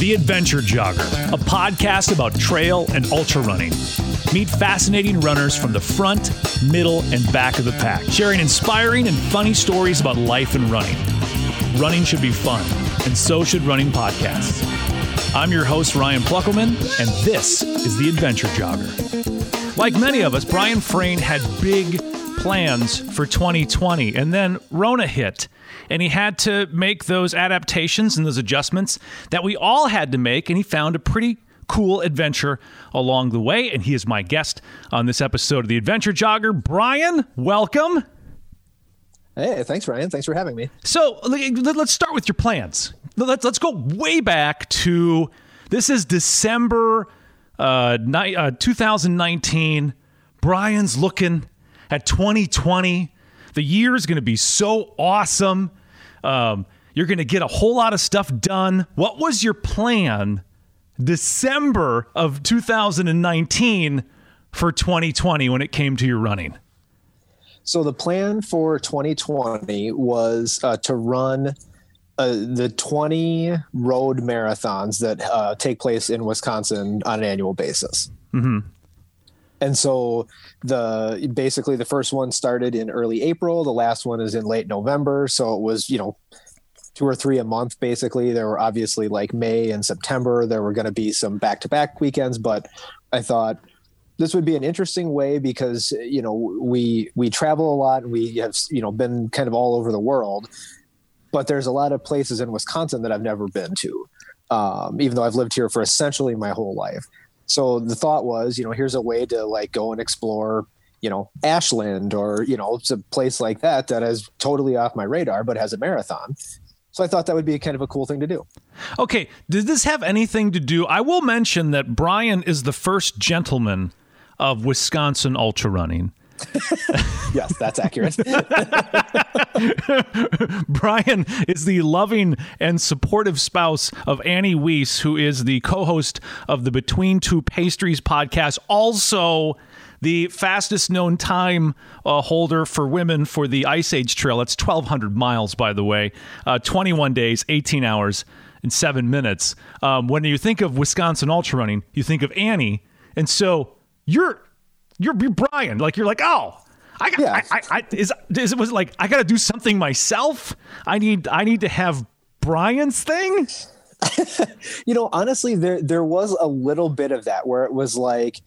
The Adventure Jogger, a podcast about trail and ultra running. Meet fascinating runners from the front, middle, and back of the pack, sharing inspiring and funny stories about life and running. Running should be fun, and so should running podcasts. I'm your host, Ryan Pluckelman, and this is The Adventure Jogger. Like many of us, Brian Frain had big plans for 2020, and then Rona hit and he had to make those adaptations and those adjustments that we all had to make, and he found a pretty cool adventure along the way. And he is my guest on this episode of the Adventure Jogger. Brian, welcome. Hey, thanks, Ryan. Thanks for having me. So let's start with your plans. Let's let's go way back to this is December uh, uh 2019. Brian's looking at 2020. The year is going to be so awesome. Um, you're going to get a whole lot of stuff done. What was your plan December of 2019 for 2020 when it came to your running? So the plan for 2020 was uh, to run uh, the 20 road marathons that uh, take place in Wisconsin on an annual basis. Mm-hmm. And so the basically the first one started in early April, the last one is in late November, so it was, you know, two or three a month basically. There were obviously like May and September there were going to be some back-to-back weekends, but I thought this would be an interesting way because you know we we travel a lot and we have you know been kind of all over the world but there's a lot of places in wisconsin that i've never been to um, even though i've lived here for essentially my whole life so the thought was, you know, here's a way to like go and explore, you know, Ashland or, you know, it's a place like that that is totally off my radar, but has a marathon. So I thought that would be kind of a cool thing to do. Okay. Does this have anything to do? I will mention that Brian is the first gentleman of Wisconsin ultra running. Yes, that's accurate. Brian is the loving and supportive spouse of Annie Weiss, who is the co host of the Between Two Pastries podcast. Also, the fastest known time uh, holder for women for the Ice Age Trail. It's 1,200 miles, by the way, uh, 21 days, 18 hours, and seven minutes. Um, when you think of Wisconsin ultra running, you think of Annie. And so you're you're, you're Brian. Like you're like, oh, I got. Yeah. I, I, I, is, is it was like I got to do something myself. I need I need to have Brian's thing. you know, honestly, there there was a little bit of that where it was like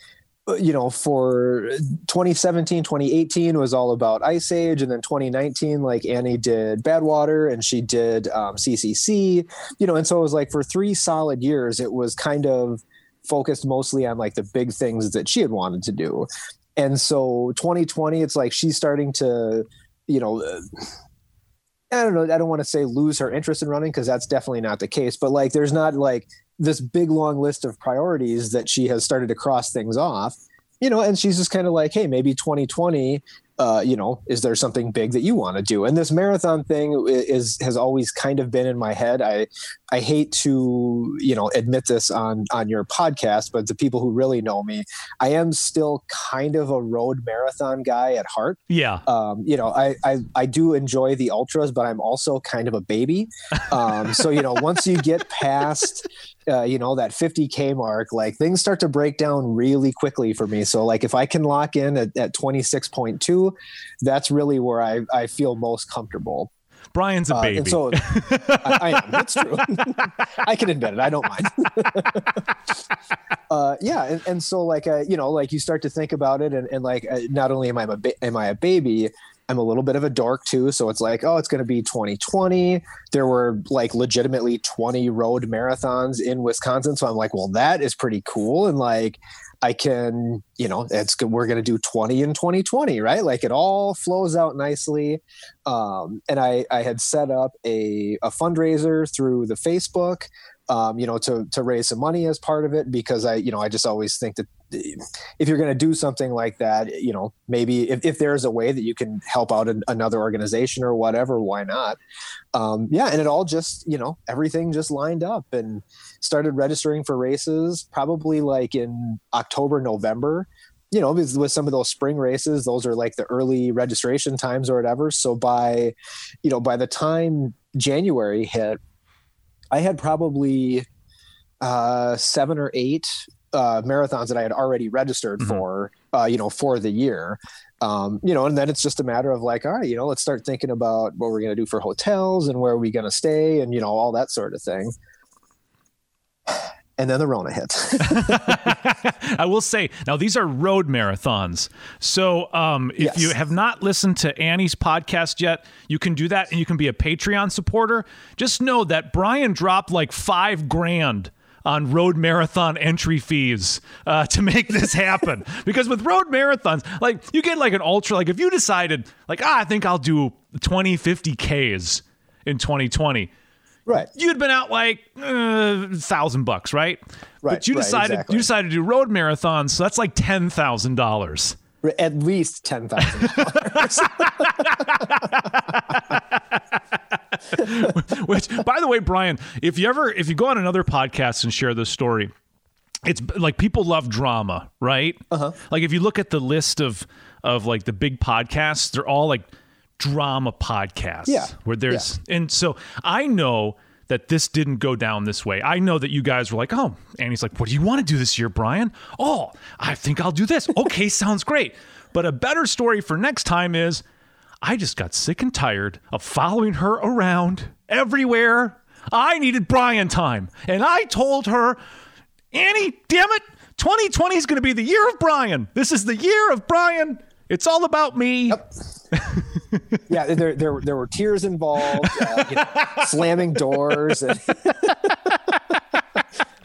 uh, you know for 2017 2018 was all about ice age and then 2019 like annie did badwater and she did um, ccc you know and so it was like for three solid years it was kind of focused mostly on like the big things that she had wanted to do. And so 2020, it's like she's starting to, you know, uh, I don't know. I don't want to say lose her interest in running because that's definitely not the case. But like, there's not like this big long list of priorities that she has started to cross things off, you know. And she's just kind of like, hey, maybe 2020 uh, you know, is there something big that you want to do? And this marathon thing is has always kind of been in my head. I I hate to you know admit this on on your podcast, but the people who really know me, I am still kind of a road marathon guy at heart. Yeah. Um, you know, I, I I do enjoy the ultras, but I'm also kind of a baby. Um, so you know, once you get past uh, you know that 50k mark like things start to break down really quickly for me so like if i can lock in at, at 26.2 that's really where i, I feel most comfortable Brian's a uh, baby. So I, I, am. That's true. I can admit it. I don't mind. uh, yeah, and, and, so like uh, you know, like you start to think about it, and, and like uh, not only am I a ba- am I a baby, I'm a little bit of a dork too. So it's like, oh, it's going to be 2020. There were like legitimately 20 road marathons in Wisconsin. So I'm like, well, that is pretty cool. And like, I can, you know, it's. We're going to do 20 in 2020, right? Like it all flows out nicely. Um, and I, I had set up a, a fundraiser through the Facebook, um, you know, to, to raise some money as part of it because I, you know, I just always think that if you're going to do something like that, you know, maybe if, if there's a way that you can help out an, another organization or whatever, why not? Um, yeah. And it all just, you know, everything just lined up and started registering for races probably like in October, November. you know, with, with some of those spring races, those are like the early registration times or whatever. So by, you know, by the time January hit, I had probably uh, seven or eight uh, marathons that I had already registered mm-hmm. for, uh, you know, for the year. Um, you know, and then it's just a matter of like, all right, you know, let's start thinking about what we're going to do for hotels and where are we going to stay and, you know, all that sort of thing and then the Rona hit. I will say now these are road marathons. So um, if yes. you have not listened to Annie's podcast yet, you can do that, and you can be a Patreon supporter. Just know that Brian dropped like five grand on road marathon entry fees uh, to make this happen. because with road marathons, like you get like an ultra, like if you decided, like, ah, I think I'll do 20, 50 Ks in 2020 Right. You'd been out like uh, thousand bucks, right? Right. But you right, decided exactly. you decided to do road marathons, so that's like ten thousand dollars. At least ten thousand dollars. Which, by the way, Brian, if you ever if you go on another podcast and share this story, it's like people love drama, right? Uh-huh. Like if you look at the list of of like the big podcasts, they're all like drama podcasts. Yeah. Where there's, yeah. and so I know that this didn't go down this way. I know that you guys were like, oh, and he's like, what do you want to do this year, Brian? Oh, I think I'll do this. Okay, sounds great. But a better story for next time is I just got sick and tired of following her around everywhere. I needed Brian time. And I told her, Annie, damn it, 2020 is going to be the year of Brian. This is the year of Brian. It's all about me. Yep. yeah, there, there, there were tears involved, uh, you know, slamming doors. And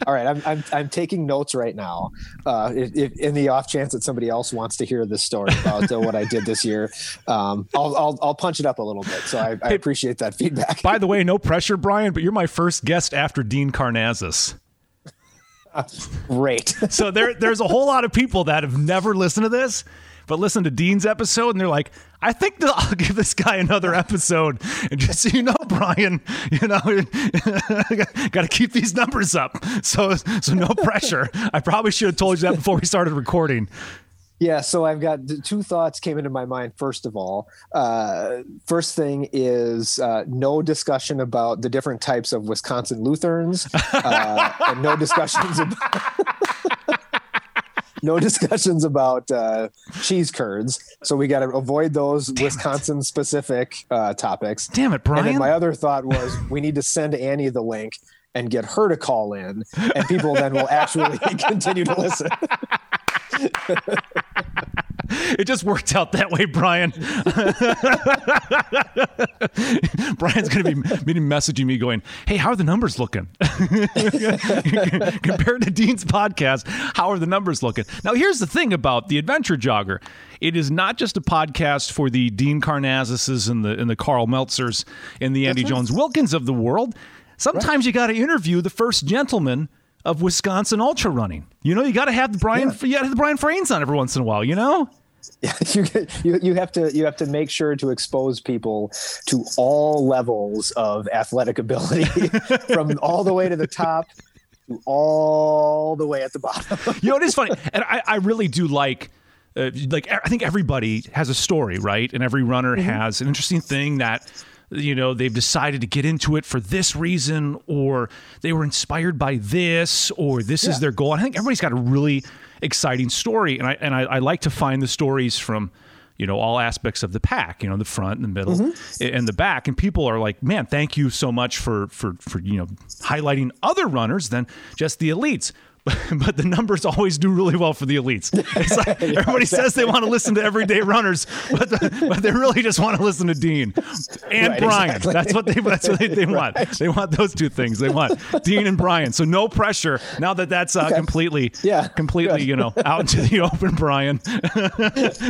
All right, I'm, I'm, I'm taking notes right now. Uh, if, if, in the off chance that somebody else wants to hear this story about uh, what I did this year, um, I'll, I'll, I'll punch it up a little bit. So I, I appreciate that feedback. By the way, no pressure, Brian, but you're my first guest after Dean Karnazes. Great. so there, there's a whole lot of people that have never listened to this but listen to Dean's episode and they're like, I think that I'll give this guy another episode. And just so you know, Brian, you know, got to keep these numbers up. So, so no pressure. I probably should have told you that before we started recording. Yeah, so I've got two thoughts came into my mind. First of all, uh, first thing is uh, no discussion about the different types of Wisconsin Lutherans, uh, and no discussions about no discussions about uh, cheese curds. So we got to avoid those Wisconsin specific uh, topics. Damn it, Brian. And then my other thought was we need to send Annie the link and get her to call in, and people then will actually continue to listen. it just worked out that way, Brian. Brian's going to be messaging me going, Hey, how are the numbers looking? Compared to Dean's podcast, how are the numbers looking? Now, here's the thing about the Adventure Jogger it is not just a podcast for the Dean Karnazes and the, and the Karl Meltzers and the Andy Jones Wilkins of the world. Sometimes right. you got to interview the first gentleman of Wisconsin ultra running. You know, you got to have the Brian, yeah. you got to have the Brian Frains on every once in a while. You know. Yeah, you, you you have to you have to make sure to expose people to all levels of athletic ability, from all the way to the top, to all the way at the bottom. you know, it is funny, and I, I really do like. Uh, like I think everybody has a story, right? And every runner mm-hmm. has an interesting thing that you know they've decided to get into it for this reason or they were inspired by this or this yeah. is their goal i think everybody's got a really exciting story and i and I, I, like to find the stories from you know all aspects of the pack you know the front and the middle mm-hmm. and the back and people are like man thank you so much for for for you know highlighting other runners than just the elites but the numbers always do really well for the elites. It's like yeah, everybody exactly. says they want to listen to everyday runners, but, the, but they really just want to listen to Dean and right, Brian. Exactly. That's what they that's what they, they want. Right. They want those two things. They want Dean and Brian. So no pressure now that that's uh, okay. completely yeah completely Good. you know out into the open, Brian.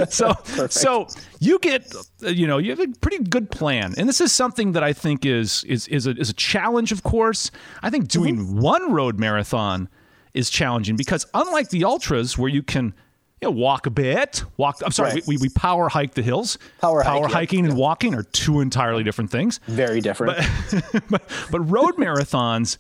so Perfect. so you get you know you have a pretty good plan, and this is something that I think is is is a, is a challenge. Of course, I think doing mm-hmm. one road marathon is challenging because unlike the ultras where you can you know, walk a bit, walk. I'm sorry, right. we, we power hike the hills. Power, power hike, hiking yeah. and walking are two entirely different things. Very different. But, but, but road marathons,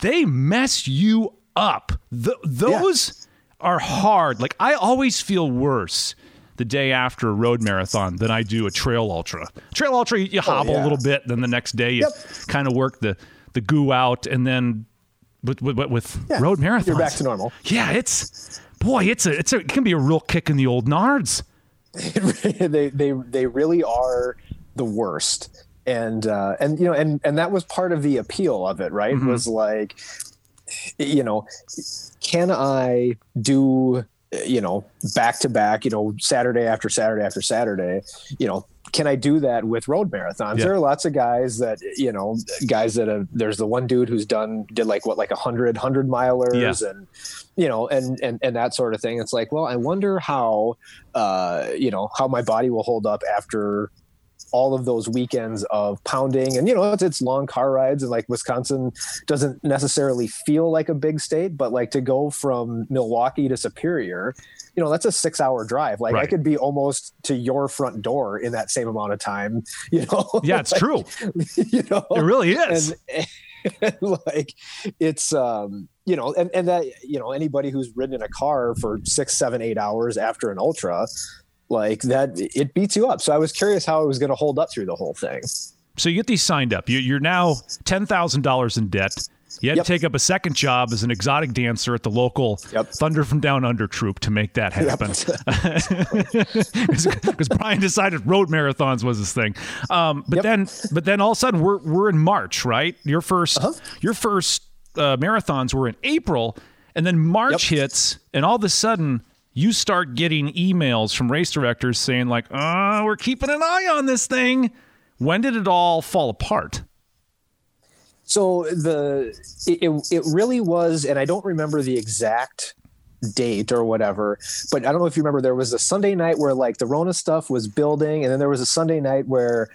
they mess you up. The, those are hard. Like I always feel worse the day after a road marathon than I do a trail ultra. Trail ultra, you oh, hobble yeah. a little bit, then the next day you Yep. kind of work the the goo out, and then with with, with Yeah, road marathons, you're back to normal. Yeah, it's boy, it's a it's a it can be a real kick in the old nards. they they they really are the worst and uh and you know and and that was part of the appeal of it right Mm-hmm. was like you know can i do you know back to back you know saturday after saturday after saturday you know can I do that with road marathons? Yeah. There are lots of guys that you know, guys that have. There's the one dude who's done did like what like a hundred hundred milers Yeah. and you know and and and that sort of thing. It's like, well, I wonder how uh, you know how my body will hold up after all of those weekends of pounding and you know it's, it's long car rides and like wisconsin doesn't necessarily feel like a big state but like to go from milwaukee to superior you know that's a six hour drive like i could be almost to your front door in that same amount of time you know Yeah, it's Like, true. you know It really is. and, and like it's um you know and, and that you know anybody who's ridden in a car for six seven eight hours after an ultra like that it beats you up so i was curious how it was going to hold up through the whole thing So you get these signed up. You're now ten thousand dollars in debt. You had Yep. to take up a second job as an exotic dancer at the local Yep. Thunder from Down Under troupe to make that happen. Because Brian decided road marathons was his thing. Um, but Yep. then, but then all of a sudden we're we're in March, right? Your 1st Uh-huh. your first uh, marathons were in April, and then March hits, and all of a sudden. You start getting emails from race directors saying like, "Uh, we're keeping an eye on this thing." When did it all fall apart? So the it, it, really was and i don't remember the exact date or whatever but i don't know if you remember there was a sunday night where like the rona stuff was building and then there was a sunday night where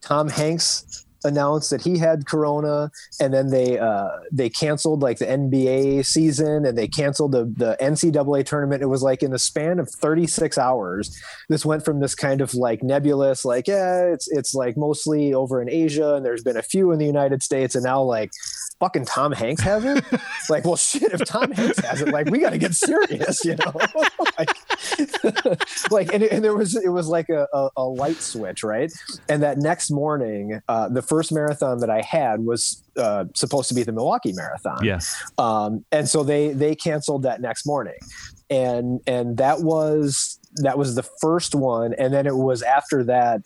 tom hanks announced that he had corona and then they uh they canceled like the nba season and they canceled the the ncaa tournament. It was like in the span of 36 hours. This went from this kind of like nebulous like yeah it's it's like mostly over in asia and there's been a few in the united states and now like fucking tom hanks has it? Like well shit if tom hanks has it like we got to get serious you know? Like, like and, it- and there was it was like a, a, a light switch right? And that next morning uh, the first marathon that i had was uh, supposed to be the milwaukee marathon. Yeah. um, and so they they canceled that next morning. And and that was that was the first one. And then it was after that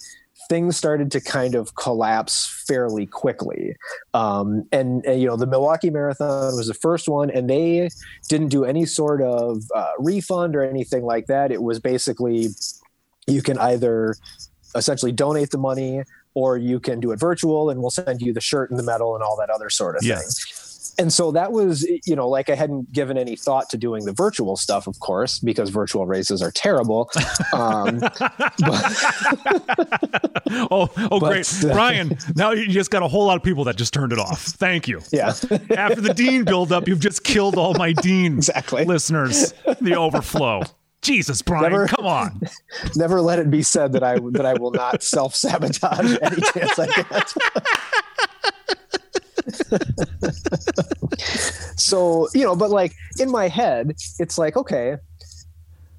things started to kind of collapse fairly quickly. Um, and, and you know the milwaukee marathon was the first one and they didn't do any sort of uh, refund or anything like that. It was basically you can either essentially donate the money or you can do it virtual and we'll send you the shirt and the medal and all that other sort of Yeah. thing and so that was you know like i hadn't given any thought to doing the virtual stuff of course because virtual races are terrible um, Oh, oh, great, But, uh, Brian! Now you just got a whole lot of people that just turned it off. Thank you. yeah After the Dean buildup, you've just killed all my Dean Exactly. listeners. The overflow. Jesus, Brian, Never- come on. never let it be said that i that i will not self-sabotage any chance i get so you know but like in my head it's like okay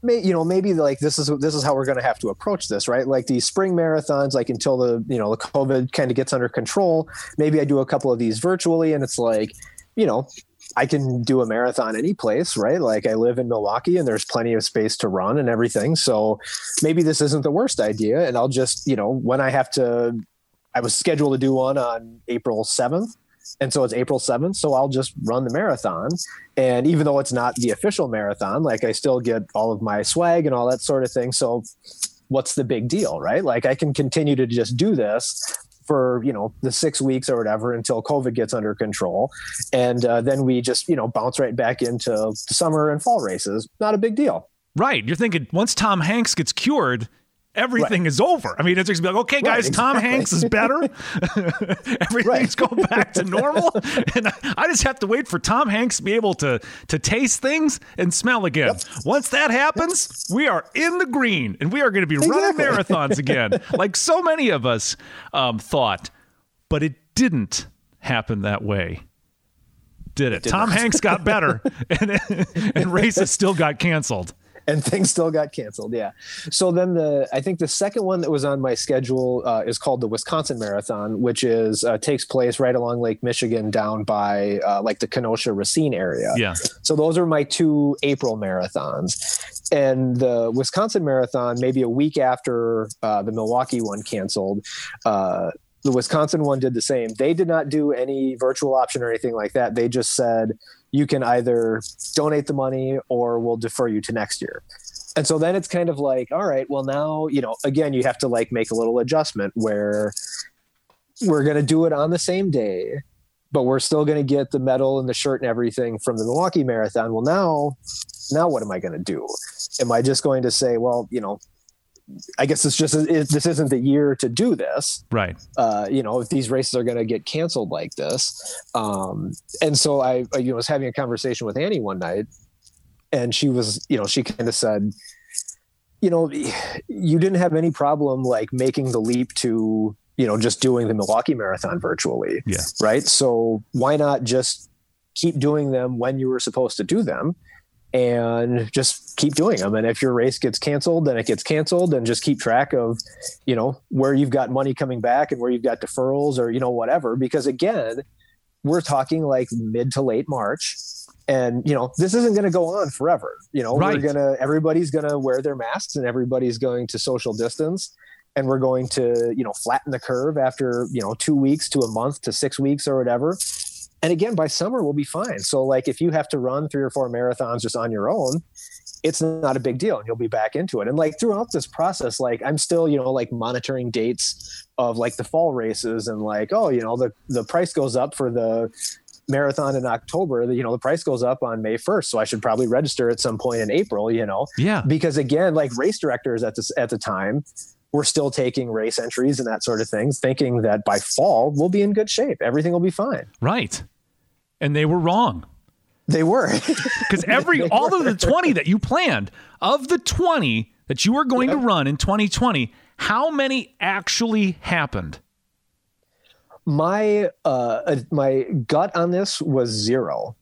may, you know maybe like this is this is how we're going to have to approach this right like these spring marathons like until the you know the covid kind of gets under control maybe i do a couple of these virtually and it's like you know I can do a marathon any place, right? Like I live in Milwaukee and there's plenty of space to run and everything. So maybe this isn't the worst idea. And I'll just, you know, when I have to, I was scheduled to do one on April 7th. And so it's April 7th. So I'll just run the marathon. And even though it's not the official marathon, like I still get all of my swag and all that sort of thing. So what's the big deal, right? Like I can continue to just do this for you know the six weeks or whatever until covid gets under control. And uh, then we just you know bounce right back into summer and fall races. Not a big deal. Right. You're thinking once Tom Hanks gets cured, everything is over. I mean, it's just be like, okay, guys, Tom exactly. Hanks is better. Everything's going back to normal. and I, I just have to wait for Tom Hanks to be able to to taste things and smell again. Once that happens, we are in the green and we are going to be running marathons again, like so many of us um, thought. But it didn't happen that way. did it. Tom not. Hanks got better, and, and races still got canceled and things still got canceled. Yeah. So then the I think the second one that was on my schedule uh, is called the Wisconsin Marathon, which is uh, takes place right along Lake Michigan down by uh, like the Kenosha Racine area. Yeah. So those are my two April marathons, and the Wisconsin Marathon maybe a week after uh, the Milwaukee one canceled. Uh, the Wisconsin one did the same. They did not do any virtual option or anything like that. They just said you can either donate the money or we'll defer you to next year. And so then it's kind of like, all right, well now, you know, again, you have to like make a little adjustment where we're going to do it on the same day, but we're still going to get the medal and the shirt and everything from the Milwaukee Marathon. Well, now, now what am I going to do? Am I just going to say, well, you know, I guess it's just it, this isn't the year to do this, right? Uh, you know, if these races are going to get canceled like this, um, and so I, I, you know, was having a conversation with Annie one night, and she was, you know, she kind of said, you know, you didn't have any problem like making the leap to, you know, just doing the Milwaukee Marathon virtually, yeah, right? So why not just keep doing them when you were supposed to do them? And just keep doing them. And if your race gets canceled, then it gets canceled and just keep track of, you know, where you've got money coming back and where you've got deferrals or, you know, whatever. Because again, we're talking like mid to late March. And, you know, this isn't going to go on forever. You know, right. we're going to, everybody's going to wear their masks and everybody's going to social distance and we're going to, you know, flatten the curve after, you know, two weeks to a month to six weeks or whatever and again by summer we'll be fine. So like if you have to run three or four marathons just on your own it's not a big deal and you'll be back into it. And like throughout this process like i'm still you know like monitoring dates of like the fall races and like oh you know the the price goes up for the marathon in october. The, you know the price goes up on may 1st so i should probably register at some point in april you know? Yeah. Because again like race directors at this at the time we're still taking race entries and that sort of thing, thinking that by fall we'll be in good shape. Everything will be fine. Right and they were wrong. They were. Because every all of the 20 that you planned, of the 20 that you were going yep. to run in 2020, how many actually happened? My uh, my gut on this was zero.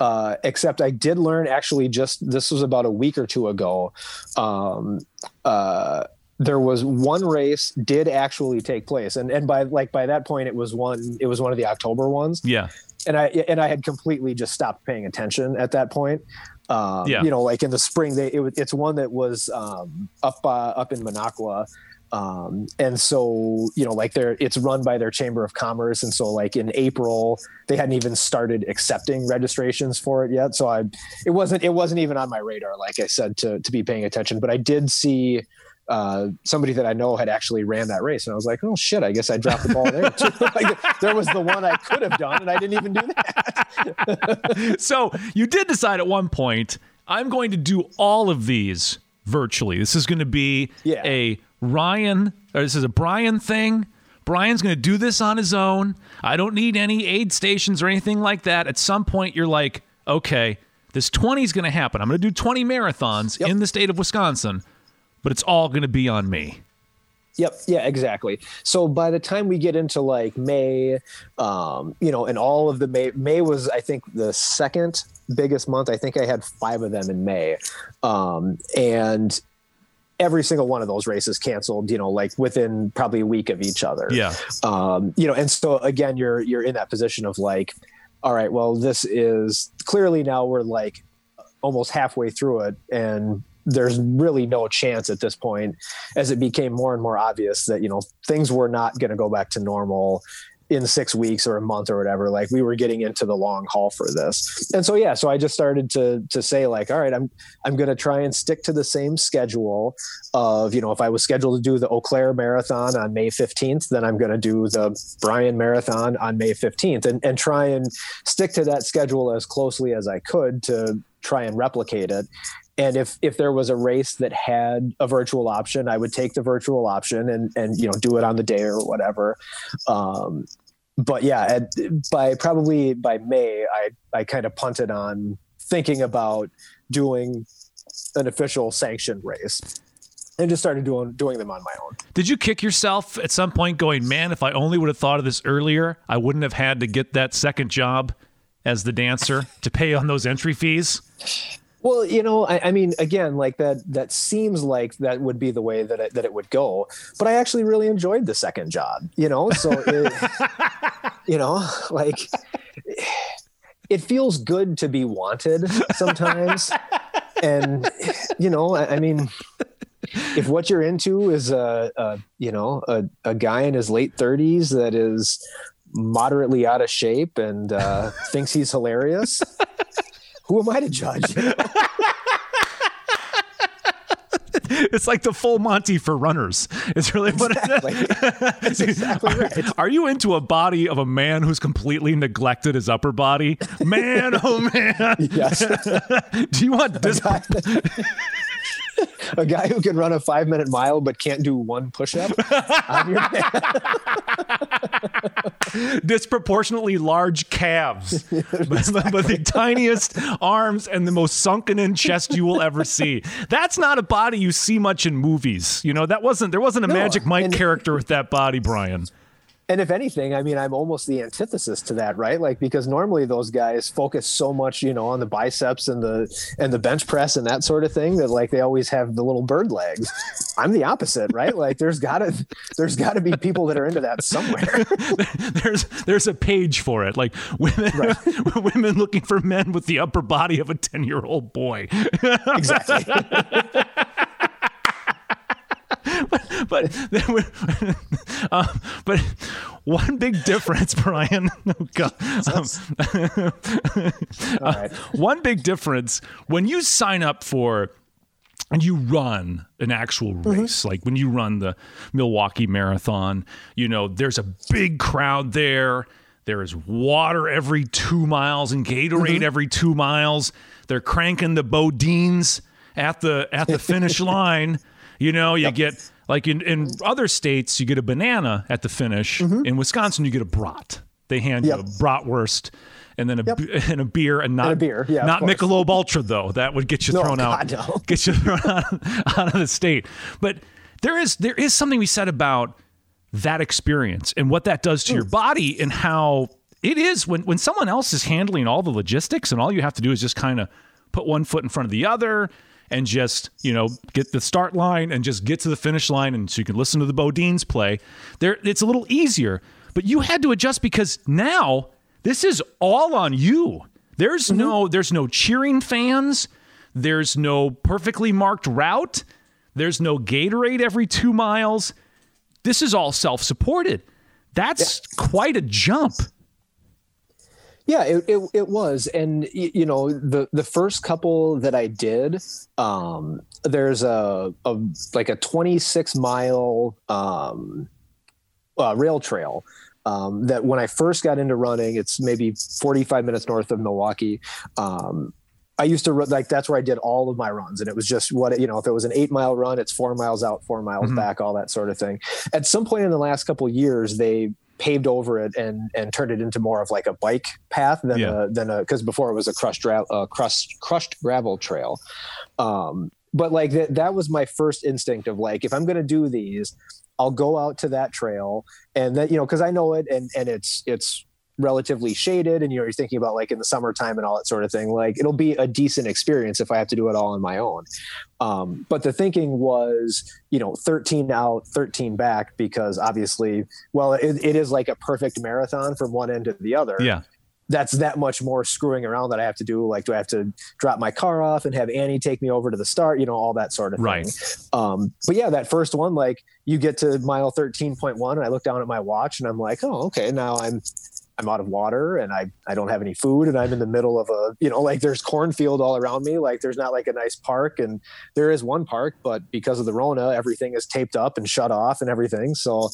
Uh, except I did learn actually just this was about a week or two ago. Um, uh, there was one race did actually take place, and and by like by that point it was one it was one of the October ones. Yeah, and I and I had completely just stopped paying attention at that point. Um, yeah. You know, like in the spring, they it, it's one that was um, up uh, up in Minocqua. Um, and so you know like they're it's run by their chamber of commerce and so like in april they hadn't even started accepting registrations for it yet so i it wasn't it wasn't even on my radar like i said to to be paying attention but i did see uh, somebody that I know had actually ran that race, and I was like, "Oh shit! I guess I dropped the ball there too." like, there was the one I could have done, and I didn't even do that. so you did decide at one point, I'm going to do all of these virtually. This is going to be yeah. a Ryan, or this is a Brian thing. Brian's going to do this on his own. I don't need any aid stations or anything like that. At some point, you're like, okay, this 20 is going to happen. I'm going to do 20 marathons yep. in the state of Wisconsin but it's all going to be on me. Yep. Yeah, exactly. So by the time we get into like May, um, you know, and all of the May, May was, I think, the second biggest month. I think I had five of them in May. Um, and every single one of those races canceled, you know, like within probably a week of each other. Yeah. Um, you know, and so again, you're, you're in that position of like, all right, well, this is clearly now we're like almost halfway through it. And there's really no chance at this point as it became more and more obvious that you know things were not going to go back to normal in six weeks or a month or whatever. Like we were getting into the long haul for this. And so yeah so i just started to to say like all right i'm i'm going to try and stick to the same schedule of you know if i was scheduled to do the eau claire marathon on may 15th then i'm going to do the bryan marathon on may 15th and, and try and stick to that schedule as closely as i could to try and replicate it and if if there was a race that had a virtual option i would take the virtual option and and you know do it on the day or whatever um, but yeah at, by probably by may i i kind of punted on thinking about doing an official sanctioned race and just started doing doing them on my own. Did you kick yourself at some point going, man, if I only would have thought of this earlier, I wouldn't have had to get that second job as the dancer to pay on those entry fees? Well, you know, I, I, mean, again, like that, that seems like that would be the way that it, that it would go. But I actually really enjoyed the second job, you know, so, it, you know, like it feels good to be wanted sometimes. and, you know, I, I mean, if what you're into is a, a you know a, a guy in his late 30s that is moderately out of shape and uh, thinks he's hilarious who am i to judge it's like the full Monty for runners. It's really exactly. what it is. exactly right. Are, are, you into a body of a man who's completely neglected his upper body? Man, oh man. Yes. Do you want this? a guy who can run a five minute mile but can't do one push up. Disproportionately large calves, but, but, the tiniest arms and the most sunken in chest you will ever see. That's not a body you see much in movies. You know, that wasn't there wasn't a no, Magic Mike character with that body, Brian and if anything, I mean, I'm almost the antithesis to that, right? Like because normally those guys focus so much, you know, on the biceps and the and the bench press and that sort of thing that like they always have the little bird legs. I'm the opposite, right? Like there's gotta there's gotta be people that are into that somewhere. there's there's a page for it, like women right. women looking for men with the upper body of a ten year old boy. exactly but but, um, but one big difference, Brian. Oh, um, uh, one big difference when you sign up for and you run an actual mm-hmm. race mm-hmm. like when you run the Milwaukee Marathon, you know there's a big crowd there. There is water every two miles and Gatorade mm-hmm. every two miles. They're cranking the BoDeans at the at the finish line. You know, you yep. get like in, in other states, you get a banana at the finish. Mm-hmm. In Wisconsin, you get a brat. They hand yep. you a bratwurst and then a yep. and a beer and not and a beer, yeah, not Michelob Ultra though. That would get you no, thrown God, out, no. get you thrown out, out of the state. But there is there is something we said about that experience and what that does to mm. your body and how it is when when someone else is handling all the logistics and all you have to do is just kind of put one foot in front of the other and just you know get the start line and just get to the finish line and so you can listen to the BoDeans play. There it's a little easier but you had to adjust because now this is all on you. There's mm-hmm. no there's no cheering fans. There's no perfectly marked route. There's no Gatorade every 2 miles. This is all self-supported. That's yeah. quite a jump yeah, it, it, it, was. And, you know, the, the first couple that I did, um, there's a, a, like a 26 mile, um, uh, rail trail. Um, that when I first got into running, it's maybe 45 minutes north of Milwaukee. Um, I used to run like that's where I did all of my runs, and it was just what you know. If it was an eight mile run, it's four miles out, four miles mm-hmm. back, all that sort of thing. At some point in the last couple years, they paved over it and and turned it into more of like a bike path than yeah. a than a because before it was a crushed uh, crushed crushed gravel trail. Um, but like that that was my first instinct of like if I'm going to do these, I'll go out to that trail and that you know because I know it and and it's it's relatively shaded and you know you're thinking about like in the summertime and all that sort of thing like it'll be a decent experience if i have to do it all on my own um, but the thinking was you know 13 out 13 back because obviously well it, it is like a perfect marathon from one end to the other yeah that's that much more screwing around that I have to do. Like, do I have to drop my car off and have Annie take me over to the start? You know, all that sort of thing. Right. Um, but yeah, that first one, like you get to mile 13.1 and I look down at my watch and I'm like, oh, okay, now I'm I'm out of water and I, I don't have any food and I'm in the middle of a, you know, like there's cornfield all around me. Like there's not like a nice park and there is one park, but because of the Rona, everything is taped up and shut off and everything. So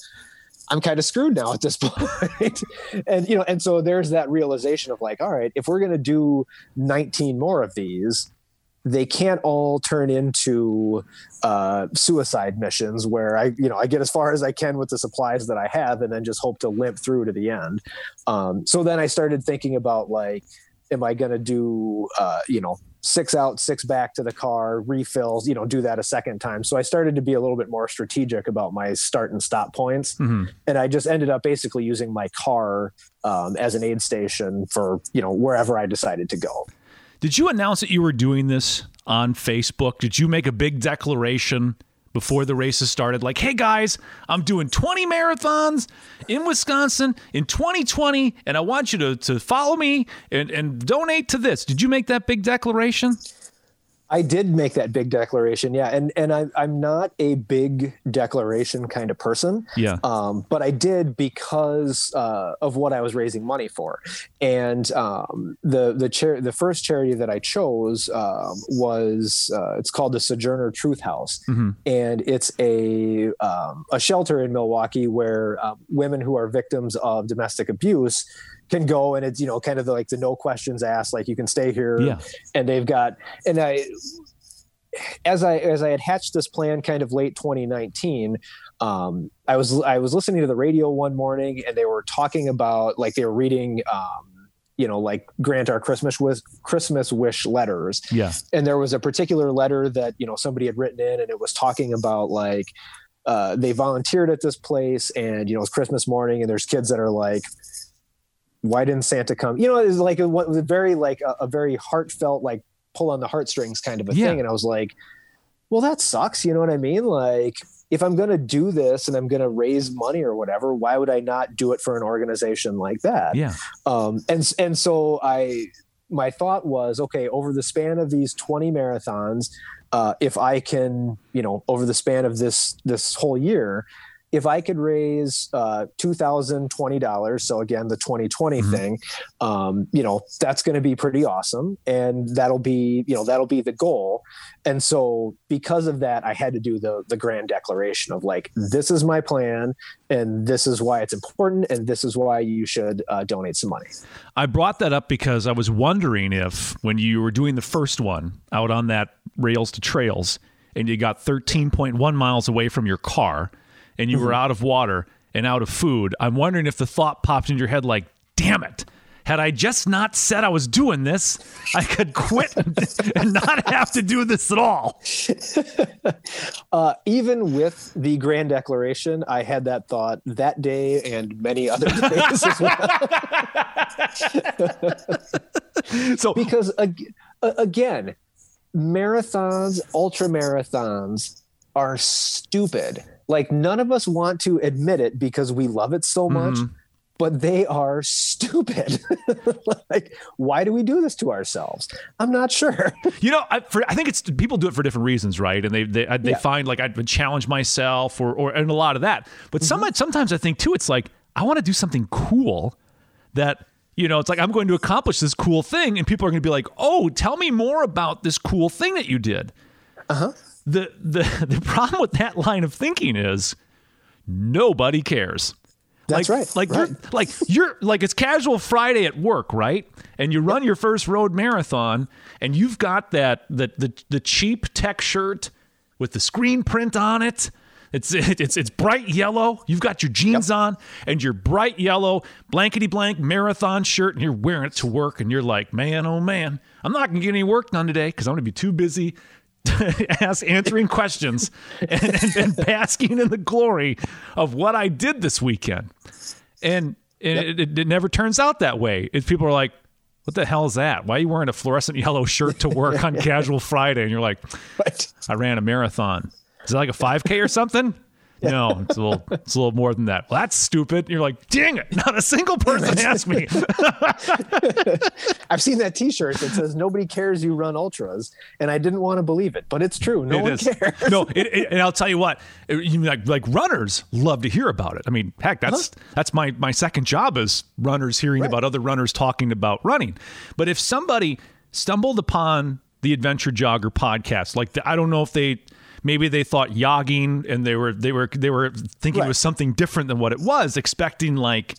I'm kind of screwed now at this point. and, you know, and so there's that realization of like, all right, if we're going to do 19 more of these, they can't all turn into uh, suicide missions where I, you know, I get as far as I can with the supplies that I have, and then just hope to limp through to the end. Um, so then I started thinking about like, am I going to do, uh, you know, six out, six back to the car, refills, you know, do that a second time. So I started to be a little bit more strategic about my start and stop points. Mm-hmm. And I just ended up basically using my car um, as an aid station for, you know, wherever I decided to go. Did you announce that you were doing this on Facebook? Did you make a big declaration before the races started like, hey guys, I'm doing 20 marathons in Wisconsin in 2020, and I want you to, to follow me and, and donate to this. Did you make that big declaration? I did make that big declaration, yeah, and and I, I'm not a big declaration kind of person, yeah. Um, but I did because uh, of what I was raising money for, and um, the the chair the first charity that I chose um, was uh, it's called the Sojourner Truth House, mm-hmm. and it's a um, a shelter in Milwaukee where uh, women who are victims of domestic abuse can go and it's you know kind of the, like the no questions asked like you can stay here yeah. and they've got and i as i as i had hatched this plan kind of late 2019 um, i was i was listening to the radio one morning and they were talking about like they were reading um, you know like grant our christmas wish christmas wish letters yeah and there was a particular letter that you know somebody had written in and it was talking about like uh, they volunteered at this place and you know it's christmas morning and there's kids that are like why didn't Santa come? You know, it was like a, was very like a, a, very heartfelt like pull on the heartstrings kind of a yeah. thing, and I was like, well, that sucks. You know what I mean? Like, if I'm going to do this and I'm going to raise money or whatever, why would I not do it for an organization like that? Yeah. Um, and and so I my thought was okay over the span of these 20 marathons uh, if i can you know over the span of this this whole year if I could raise uh, two thousand twenty dollars, so again the twenty twenty mm-hmm. thing, um, you know that's going to be pretty awesome, and that'll be you know that'll be the goal. And so because of that, I had to do the the grand declaration of like this is my plan, and this is why it's important, and this is why you should uh, donate some money. I brought that up because I was wondering if when you were doing the first one out on that rails to trails, and you got thirteen point one miles away from your car and you were mm-hmm. out of water and out of food, I'm wondering if the thought popped into your head like, damn it. Had I just not said I was doing this, I could quit and not have to do this at all. Uh, even with the grand declaration, I had that thought that day and many other days as well. so, because again, marathons, ultra marathons are stupid like none of us want to admit it because we love it so much, mm-hmm. but they are stupid. like, why do we do this to ourselves? I'm not sure. you know, I, for, I, think it's people do it for different reasons, right? And they they, they yeah. find like I challenge myself or or and a lot of that. But mm-hmm. some, sometimes I think too, it's like I want to do something cool that you know, it's like I'm going to accomplish this cool thing, and people are going to be like, "Oh, tell me more about this cool thing that you did." Uh huh the the the problem with that line of thinking is nobody cares. That's like, right. Like right. you're like you're like it's casual Friday at work, right? And you run your first road marathon, and you've got that the the the cheap tech shirt with the screen print on it. It's it's it's bright yellow. You've got your jeans yep. on and your bright yellow blankety blank marathon shirt, and you're wearing it to work. And you're like, man, oh man, I'm not gonna get any work done today because I'm gonna be too busy ask answering questions and, and, and, basking in the glory of what I did this weekend. And, and yep. it, it, it, never turns out that way. If people are like, what the hell is that? Why are you wearing a fluorescent yellow shirt to work on casual Friday? And you're like. I ran a marathon. Is it like a 5K or something? No, it's a little it's a little more than that. Well, that's stupid. You're like, dang it, not a single person asked me. I've seen that T-shirt that says "Nobody cares you run ultras," and I didn't want to believe it, but it's true. No it one is. cares. No, it, it, and I'll tell you what, you like like runners love to hear about it. I mean, heck, uh-huh. that's huh? that's my my second job is runners hearing right. about other runners talking about running. But if somebody stumbled upon the Adventure Jogger podcast, like the, I don't know if they maybe they thought yogging and they were they were they were thinking right. it was something different than what it was, expecting like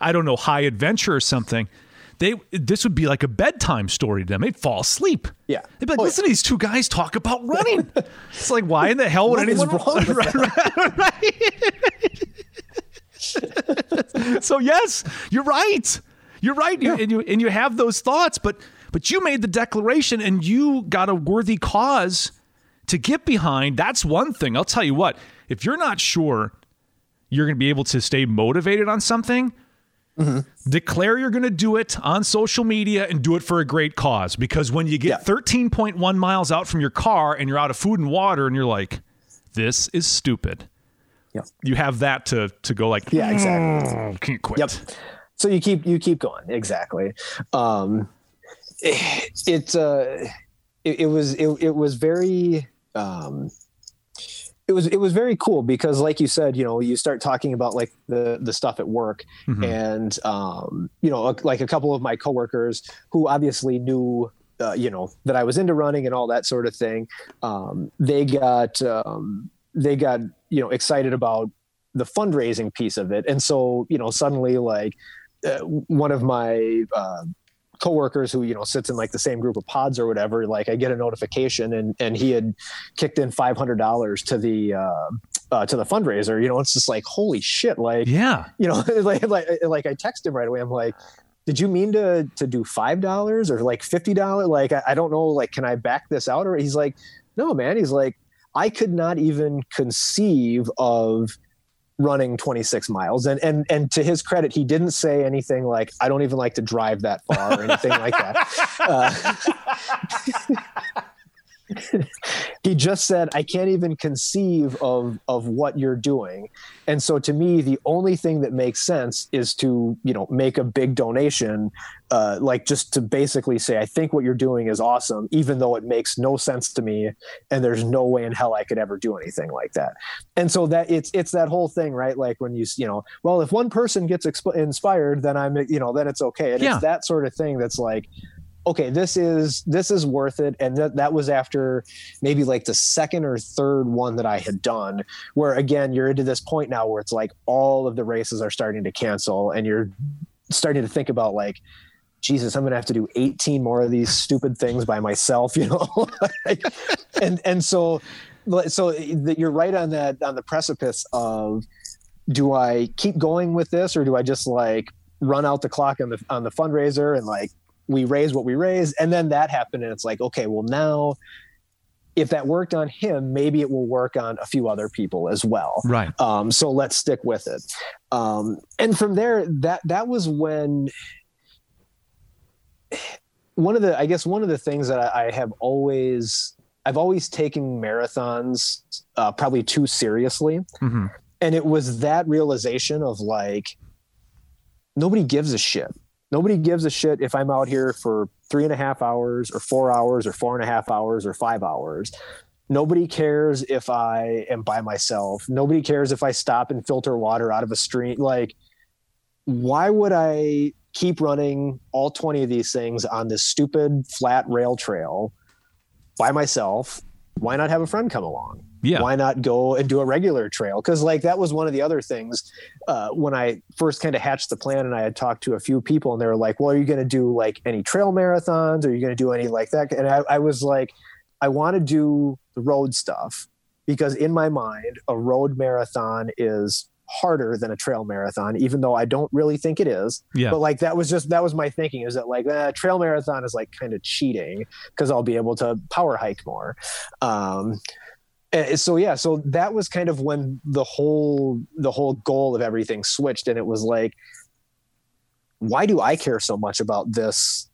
I don't know high adventure or something. They this would be like a bedtime story to them. They'd fall asleep. Yeah, they'd be like, oh, "Listen yeah. to these two guys talk about running." it's like, why in the hell would anyone? Wrong right, right, right. so yes, you're right. You're right. You, and you and you have those thoughts, but but you made the declaration and you got a worthy cause to get behind. That's one thing. I'll tell you what. If you're not sure you're going to be able to stay motivated on something, Mm-hmm. Declare you're going to do it on social media and do it for a great cause. Because when you get yeah. 13.1 miles out from your car and you're out of food and water and you're like, this is stupid. Yeah. You have that to to go like, yeah, exactly. Mm, can't quit. Yep. So you keep you keep going. Exactly. Um, it, it uh, it, it was it, it was very um, it was it was very cool because like you said you know you start talking about like the the stuff at work mm-hmm. and um you know like a couple of my coworkers who obviously knew uh, you know that I was into running and all that sort of thing um they got um they got you know excited about the fundraising piece of it and so you know suddenly like uh, one of my uh, coworkers who you know sits in like the same group of pods or whatever like i get a notification and and he had kicked in $500 to the uh, uh, to the fundraiser you know it's just like holy shit like yeah. you know like like like i text him right away i'm like did you mean to to do five dollars or like fifty dollars? Like I, I don't know like can i back this out or he's like no man. He's like i could not even conceive of running 26 miles. And and and to his credit he didn't say anything like i don't even like to drive that far or anything like that. Uh, he just said i can't even conceive of of what you're doing. And so to me the only thing that makes sense is to you know make a big donation uh, like just to basically say i think what you're doing is awesome even though it makes no sense to me and there's no way in hell i could ever do anything like that. And so that it's it's that whole thing right? Like when you you know well if one person gets exp- inspired then i'm you know then it's okay. And yeah. it's that sort of thing that's like okay this is this is worth it. And that that was after maybe like the second or third one that i had done where again you're into this point now where it's like all of the races are starting to cancel and you're starting to think about like jesus i'm gonna have to do 18 more of these stupid things by myself you know? Like, and and so so you're right on that on the precipice of do i keep going with this or do i just like run out the clock on the on the fundraiser and like we raise what we raise and then that happened and it's like okay well now if that worked on him maybe it will work on a few other people as well. Right. Um, so let's stick with it. Um, and from there that that was when one of the i guess one of the things that i, I have always i've always taken marathons uh, probably too seriously. Mm-hmm. and it was that realization of like nobody gives a shit nobody gives a shit if I'm out here for three and a half hours or four hours or four and a half hours or five hours. Nobody cares if I am by myself. Nobody cares if I stop and filter water out of a stream. Like, why would I keep running all 20 of these things on this stupid flat rail trail by myself? Why not have a friend come along? Yeah. why not go and do a regular trail? Because like that was one of the other things uh, when I first kind of hatched the plan, and I had talked to a few people, and they were like, "Well, are you going to do like any trail marathons? Are you going to do any like that?" And I, I was like, "I want to do the road stuff." Because in my mind, a road marathon is harder than a trail marathon, even though I don't really think it is. Yeah. But like that was just that was my thinking is that like a eh, trail marathon is like kind of cheating because I'll be able to power hike more. Um, Eh, eh, so yeah so that was kind of when the whole the whole goal of everything switched and it was like why do i care so much about this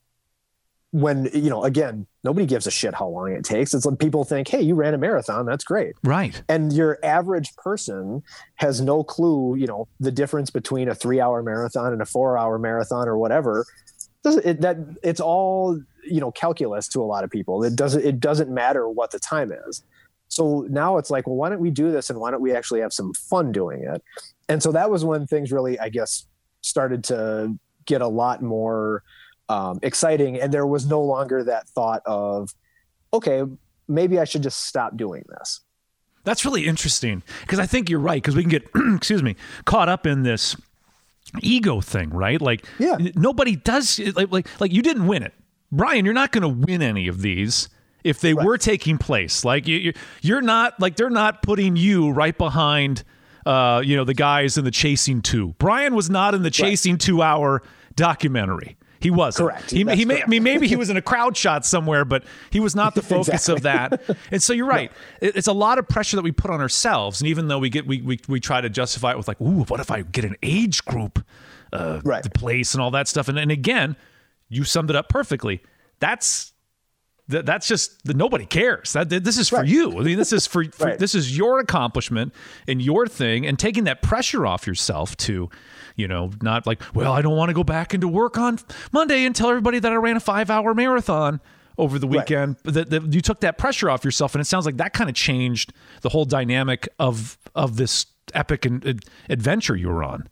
when you know again nobody gives a shit how long it takes. It's like people think hey you ran a marathon that's great. Right. And your average person has no clue you know the difference between a three hour marathon and a four hour marathon or whatever. It, that it's all you know calculus to a lot of people. It doesn't it doesn't matter what the time is so now it's like, well, why don't we do this and why don't we actually have some fun doing it? And so that was when things really, I guess, started to get a lot more um, exciting. And there was no longer that thought of, okay, maybe I should just stop doing this. That's really interesting because I think you're right because we can get, excuse me, caught up in this ego thing, right? Like, yeah. nobody does like like like you didn't win it, Brian. You're not going to win any of these if they right. were taking place. Like you, you're not like they're not putting you right behind, uh, you know, the guys in the chasing two. Brian was not in the chasing right. two hour documentary. He was correct. He, he may, I mean, maybe he was in a crowd shot somewhere, but he was not the focus exactly. of that. And so you're right. No. It's a lot of pressure that we put on ourselves, and even though we get we we, we try to justify it with like, ooh, what if I get an age group, uh, right. the place and all that stuff, and and again, you summed it up perfectly. That's that, that's just nobody cares. That this is for right. you. I mean, this is for, for right. this is your accomplishment and your thing, and taking that pressure off yourself to you know, not like, well, I don't want to go back into work on Monday and tell everybody that I ran a five hour marathon over the weekend. Right. That, that you took that pressure off yourself, and it sounds like that kind of changed the whole dynamic of of this epic and, adventure you were on.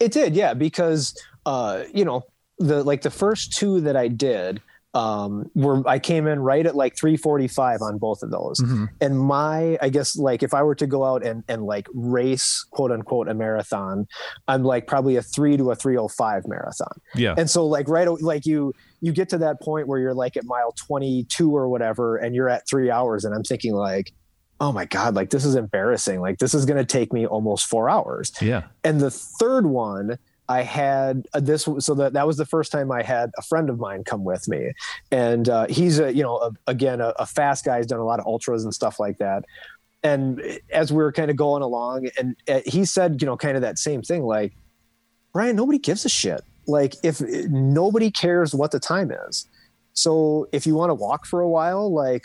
It did, yeah, because uh, you know the like the first two that I did um were i came in right at like 345 on both of those. Mm-hmm. and my i guess like if i were to go out and and like race quote unquote a marathon i'm like probably a 3 to a 305 marathon. Yeah. And so like right like you you get to that point where you're like at mile 22 or whatever and you're at three hours and i'm thinking like oh my god like this is embarrassing. Like this is going to take me almost four hours. Yeah. And the third one I had this, so that that was the first time I had a friend of mine come with me, and uh, he's a you know a, again a, a, fast guy. He's done a lot of ultras and stuff like that. And as we were kind of going along, and uh, he said, you know, kind of that same thing, like Brian, nobody gives a shit. Like if nobody cares what the time is, so if you want to walk for a while, like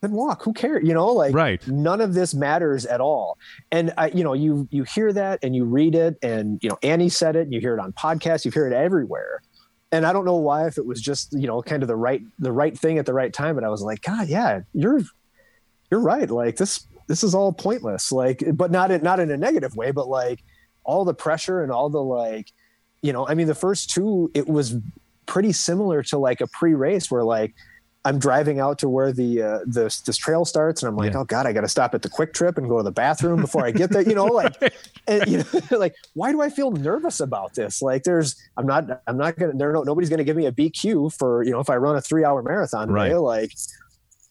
then walk. Who cares? You know like right. none of this matters at all. And i you know you you hear that and you read it and you know annie said it and you hear it on podcasts. You hear it everywhere. And i don't know why if it was just you know kind of the right the right thing at the right time but i was like god yeah you're you're right. Like this this is all pointless. Like but not in not in a negative way but like all the pressure and all the like you know i mean the first two it was pretty similar to like a pre-race where like I'm driving out to where the uh, this this trail starts, and I'm like, yeah. oh god, I got to stop at the QuikTrip and go to the bathroom before I get there. You know, like, and, you know, like, why do I feel nervous about this? Like, there's, I'm not, I'm not gonna, there, no, nobody's gonna give me a BQ for, you know, if I run a three hour marathon. Right. Like,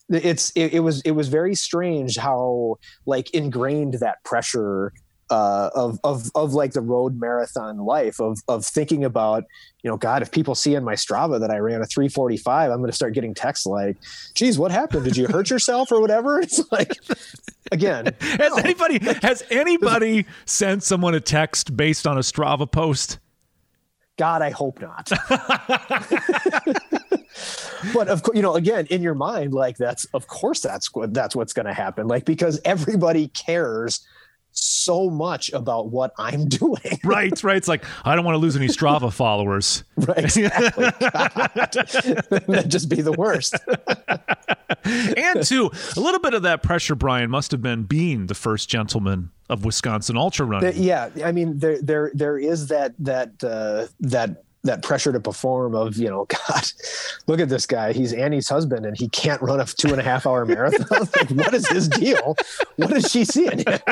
it's, it, it was, it was very strange how like ingrained that pressure uh, of of of like the road marathon life of of thinking about you know God if people see in my Strava that I ran a 345 I'm going to start getting texts like geez what happened? Did you hurt yourself or whatever? It's like again has no. anybody has anybody sent someone a text based on a Strava post? God I hope not. But of course you know again in your mind like that's of course that's what that's what's going to happen. Like because everybody cares so much about what I'm doing. right, right. It's like I don't want to lose any Strava followers. Right, exactly. That'd just be the worst. and too, a little bit of that pressure, Brian, must have been being the first gentleman of Wisconsin ultra running. The, yeah, I mean, there, there, there is that that uh, that that pressure to perform of you know god look at this guy. He's annie's husband and he can't run a two and a half hour marathon. Like what is his deal? What does she see in him?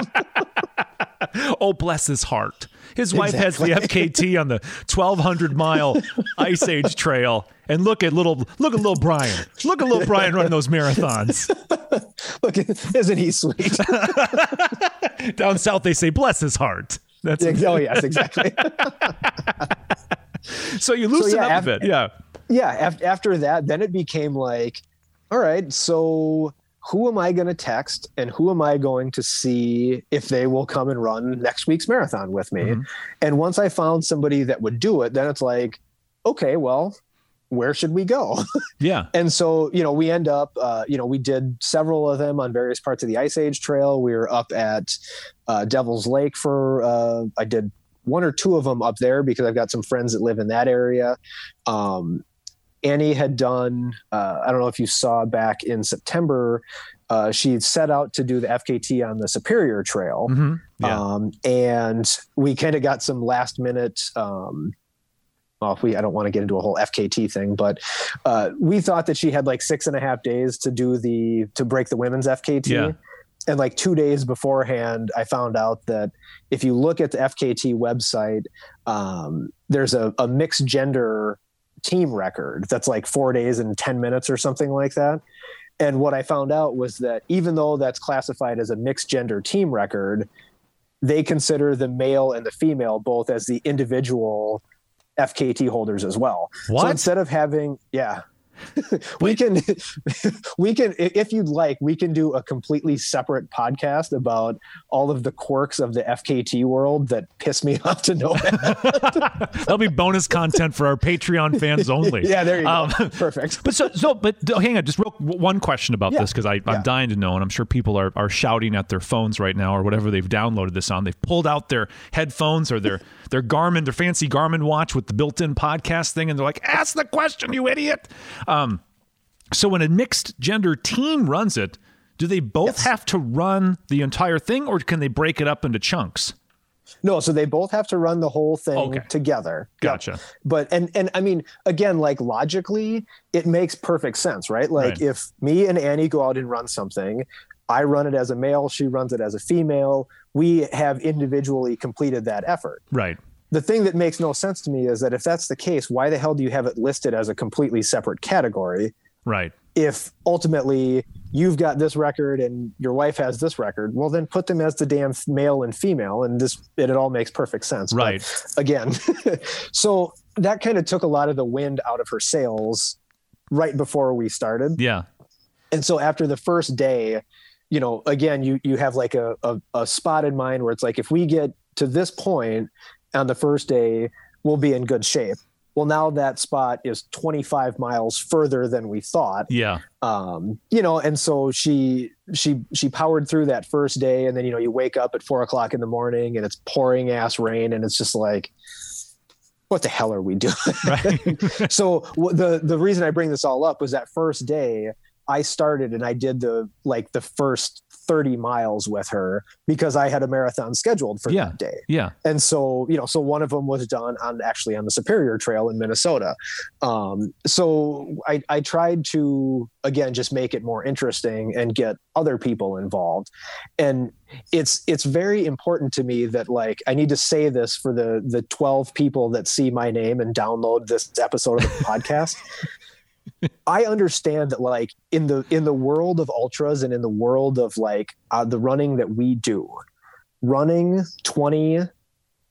Oh bless his heart. His wife exactly. has the fkt on the 1200 mile ice age trail. And look at little look at little brian. Look at little brian running those marathons. Look isn't he sweet? Down south they say bless his heart. That's oh yes exactly so you loosen so, yeah, up after, a bit. Yeah. Yeah. After that, then it became like, all right, so who am I going to text and who am I going to see if they will come and run next week's marathon with me? Mm-hmm. And once I found somebody that would do it, then it's like, okay, well, where should we go? Yeah. and so, you know, we end up, uh, you know, we did several of them on various parts of the Ice Age Trail. We were up at uh, Devil's Lake for, uh, I did one or two of them up there because I've got some friends that live in that area. Um, Annie had done, uh, I don't know if you saw back in September, uh, she set out to do the FKT on the Superior Trail. Mm-hmm. Yeah. Um, and we kind of got some last minute. Um, well, we, I don't want to get into a whole FKT thing, but uh, we thought that she had like six and a half days to do the to break the women's FKT. Yeah and like two days beforehand, I found out that if you look at the FKT website, um, there's a, a mixed gender team record that's like four days and 10 minutes or something like that. And what I found out was that even though that's classified as a mixed gender team record, they consider the male and the female both as the individual FKT holders as well. What? So instead of having, yeah, we can, we can, if you'd like, we can do a completely separate podcast about all of the quirks of the FKT world that piss me off to no end. That'll be bonus content for our Patreon fans only. yeah, there you Um, go. Perfect. But so, so, but hang on, just real one question about Yeah. this because I'm Yeah. dying to know, and I'm sure people are, are shouting at their phones right now or whatever they've downloaded this on. They've pulled out their headphones or their their Garmin, their fancy Garmin watch with the built-in podcast thing, and they're like, "Ask the question, you idiot!" Um, so when a mixed gender team runs it, do they both Yes. have to run the entire thing, or can they break it up into chunks? No, so they both have to run the whole thing Okay. together. Yep. Gotcha. But and and I mean, again, like logically, it makes perfect sense, right? Like Right. if me and Annie go out and run something, I run it as a male, she runs it as a female. We have individually completed that effort. Right. The thing that makes no sense to me is that if that's the case, why the hell do you have it listed as a completely separate category? Right. If ultimately you've got this record and your wife has this record, well, then put them as the damn male and female, and this it, it all makes perfect sense. But Right. again. so that kind of took a lot of the wind out of her sails right before we started. Yeah. And so after the first day, you know, again, you you have like a, a, a spot in mind where it's like if we get to this point on the first day, we'll be in good shape. Well, now that spot is 25 miles further than we thought Yeah. um, you know, and so she she she powered through that first day, and then you know you wake up at four o'clock in the morning and it's pouring ass rain, and it's just like, what the hell are we doing? Right. so the the reason I bring this all up was that first day I started and I did the like the first 30 miles with her because I had a marathon scheduled for Yeah. that day. yeah. And so, you know, so one of them was done on actually on the Superior Trail in Minnesota. Um, so I, I tried to again just make it more interesting and get other people involved. And it's it's very important to me that like I need to say this for the the 12 people that see my name and download this episode of the podcast. I understand that like in the in the world of ultras and in the world of like uh, the running that we do, running 20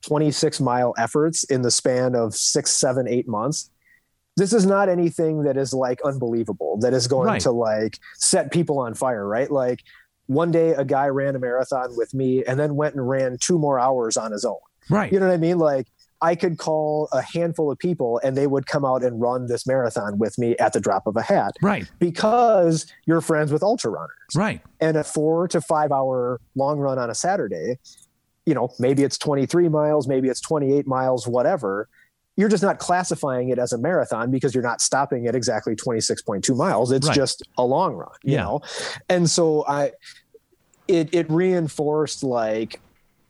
26 mile efforts in the span of six, seven, eight months. This is not anything that is like unbelievable, that is going Right. to like set people on fire, right? Like one day a guy ran a marathon with me and then went and ran two more hours on his own. Right. You know what I mean? Like I could call a handful of people and they would come out and run this marathon with me at the drop of a hat Right. because you're friends with ultra runners Right. and a four to five hour long run on a Saturday, you know, maybe it's 23 miles, maybe it's 28 miles, whatever. You're just not classifying it as a marathon because you're not stopping at exactly 26.2 miles. It's Right. just a long run, you Yeah. know? And so I, it, it reinforced like,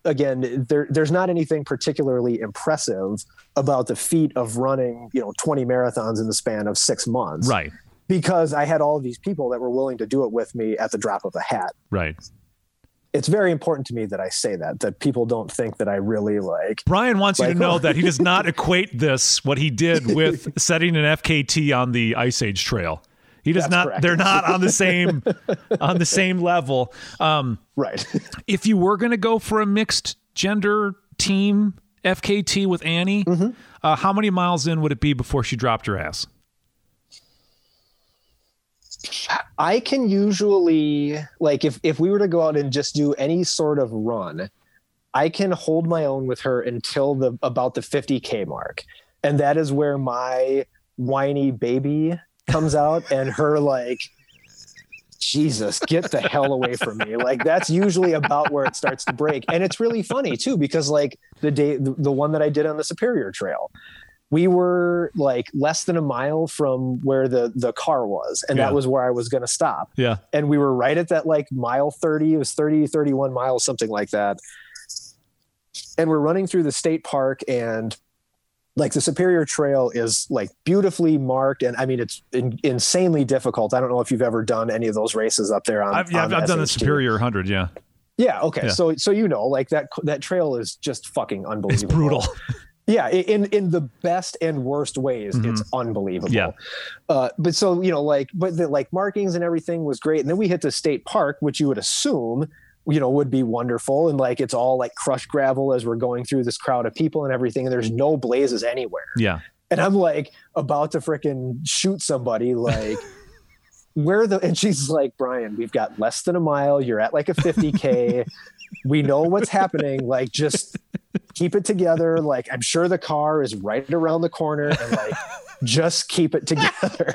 again, there, there's not anything particularly impressive about the feat of running, you know, 20 marathons in the span of six months Right. because I had all of these people that were willing to do it with me at the drop of a hat. Right. It's very important to me that I say that, that people don't think that I really like. Brian wants you to know that he does not equate this, what he did with setting an FKT on the Ice Age Trail. He does That's not. correct. They're not on the same on the same level. Um, Right. if you were going to go for a mixed gender team FKT with Annie, Mm-hmm. uh, how many miles in would it be before she dropped her ass? I can usually like if if we were to go out and just do any sort of run, I can hold my own with her until the about the 50k mark. And that is where my whiny baby comes out and her like Jesus, get the hell away from me. Like that's usually about where it starts to break. And it's really funny too because like the day the, one that I did on the Superior Trail, we were like less than a mile from where the the car was and Yeah. that was where I was going to stop Yeah. and we were right at that like mile 30 it was 30 31 miles something like that and we're running through the state park and like the superior trail is like beautifully marked and i mean it's in, insanely difficult i don't know if you've ever done any of those races up there on I've, yeah, I've, I've done the Superior 100. Yeah. yeah okay Yeah. so so you know like that that trail is just fucking unbelievable It's brutal. yeah, in in the best and worst ways, Mhm. it's unbelievable. Yeah. Uh, but so you know, like, but the like markings and everything was great, and then we hit the state park, which you would assume you know would be wonderful. And like it's all like crushed gravel as we're going through this crowd of people and everything and there's no blazes anywhere. Yeah. and i'm like about to freaking shoot somebody like where the and she's like brian we've got less than a mile. You're at like a 50k we know what's happening. Like just keep it together. Like i'm sure the car is right around the corner and like just keep it together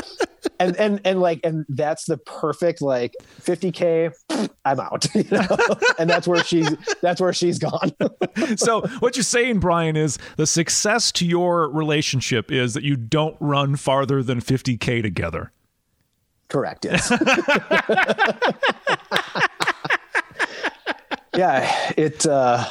and and and like and that's the perfect like 50k i'm out you know? and that's where she's that's where she's gone so what you're saying, Brian, is the success to your relationship is that you don't run farther than 50k together. correct yes yeah it uh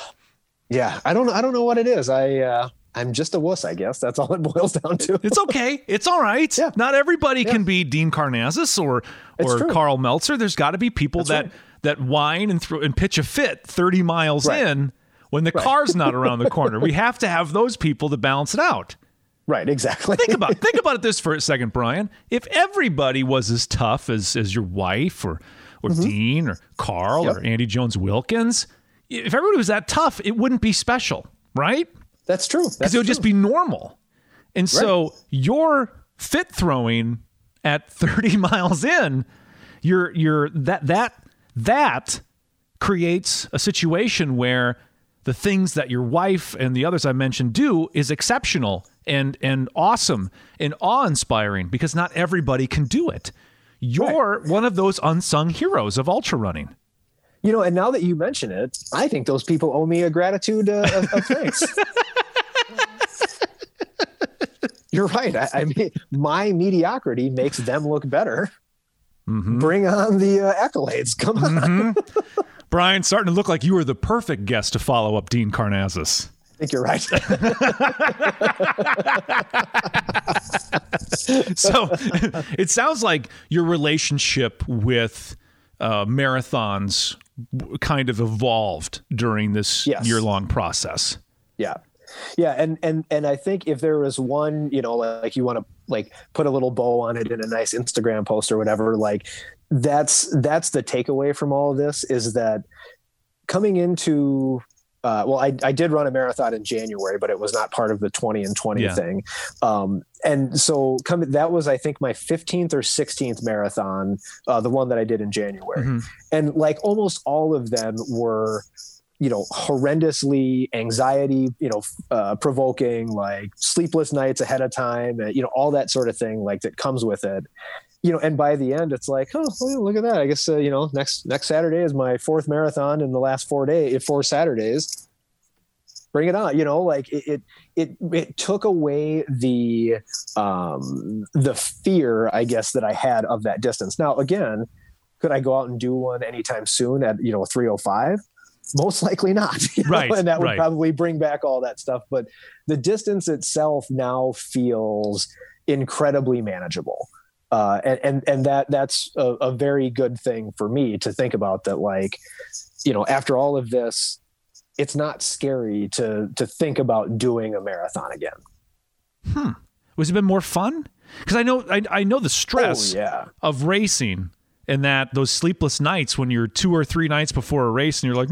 yeah i don't i don't know what it is i uh i'm just a wuss i guess that's all it boils down to It's okay. It's all right. Yeah. Not everybody can be Dean Karnazes or or. Karl Meltzer. There's got to be people That's that right. that whine and throw and pitch a fit 30 miles Right. in when the car's not around the corner. We have to have those people to balance it out. right exactly Think about think about it this for a second, Brian. If everybody was as tough as as your wife or or Dean or Karl Mm-hmm. Yep. or Andy Jones Wilkins, if everybody was that tough, it wouldn't be special, right? That's true because it would just be normal. And so your fit throwing at 30 miles in, you're you're that that that creates a situation where the things that your wife and the others I mentioned do is exceptional and and awesome and awe-inspiring because not everybody can do it. You're one of those unsung heroes of ultra running. you know and now that you mention it i think those people owe me a gratitude uh, of, of thanks you're right I, I mean my mediocrity makes them look better bring on the uh, accolades come on Brian, starting to look like you were the perfect guest to follow up Dean Karnazes. I think you're right. so it sounds like your relationship with uh, marathons kind of evolved during this Yes. year-long process. yeah. Yeah. And, and, and I think if there was one, you know, like you want to like put a little bow on it in a nice Instagram post or whatever, like that's, that's the takeaway from all of this is that coming into, uh, well, I, I did run a marathon in January, but it was not part of the 20 and 20 Yeah. thing. Um, and so coming, that was, I think my 15th or 16th marathon, uh, the one that I did in January. Mhm. and like almost all of them were you know horrendously anxiety you know uh, provoking like sleepless nights ahead of time uh, you know all that sort of thing like that comes with it. You know and by the end it's like oh look at that. I guess uh, you know next next saturday is my fourth marathon in the last four days four saturdays. Bring it on you know like it it it, it took away the um the fear i guess that i had of that distance. Now again could I go out and do one anytime soon at you know 305? Most likely not. you know, and that would right. probably bring back all that stuff. But the distance itself now feels incredibly manageable. Uh, and, and and that that's a, a very good thing for me to think about that like you know after all of this it's not scary to to think about doing a marathon again hmm Was it been more fun? Because I know I, I know the stress oh yeah of racing and that those sleepless nights when you're two or three nights before a race and you're like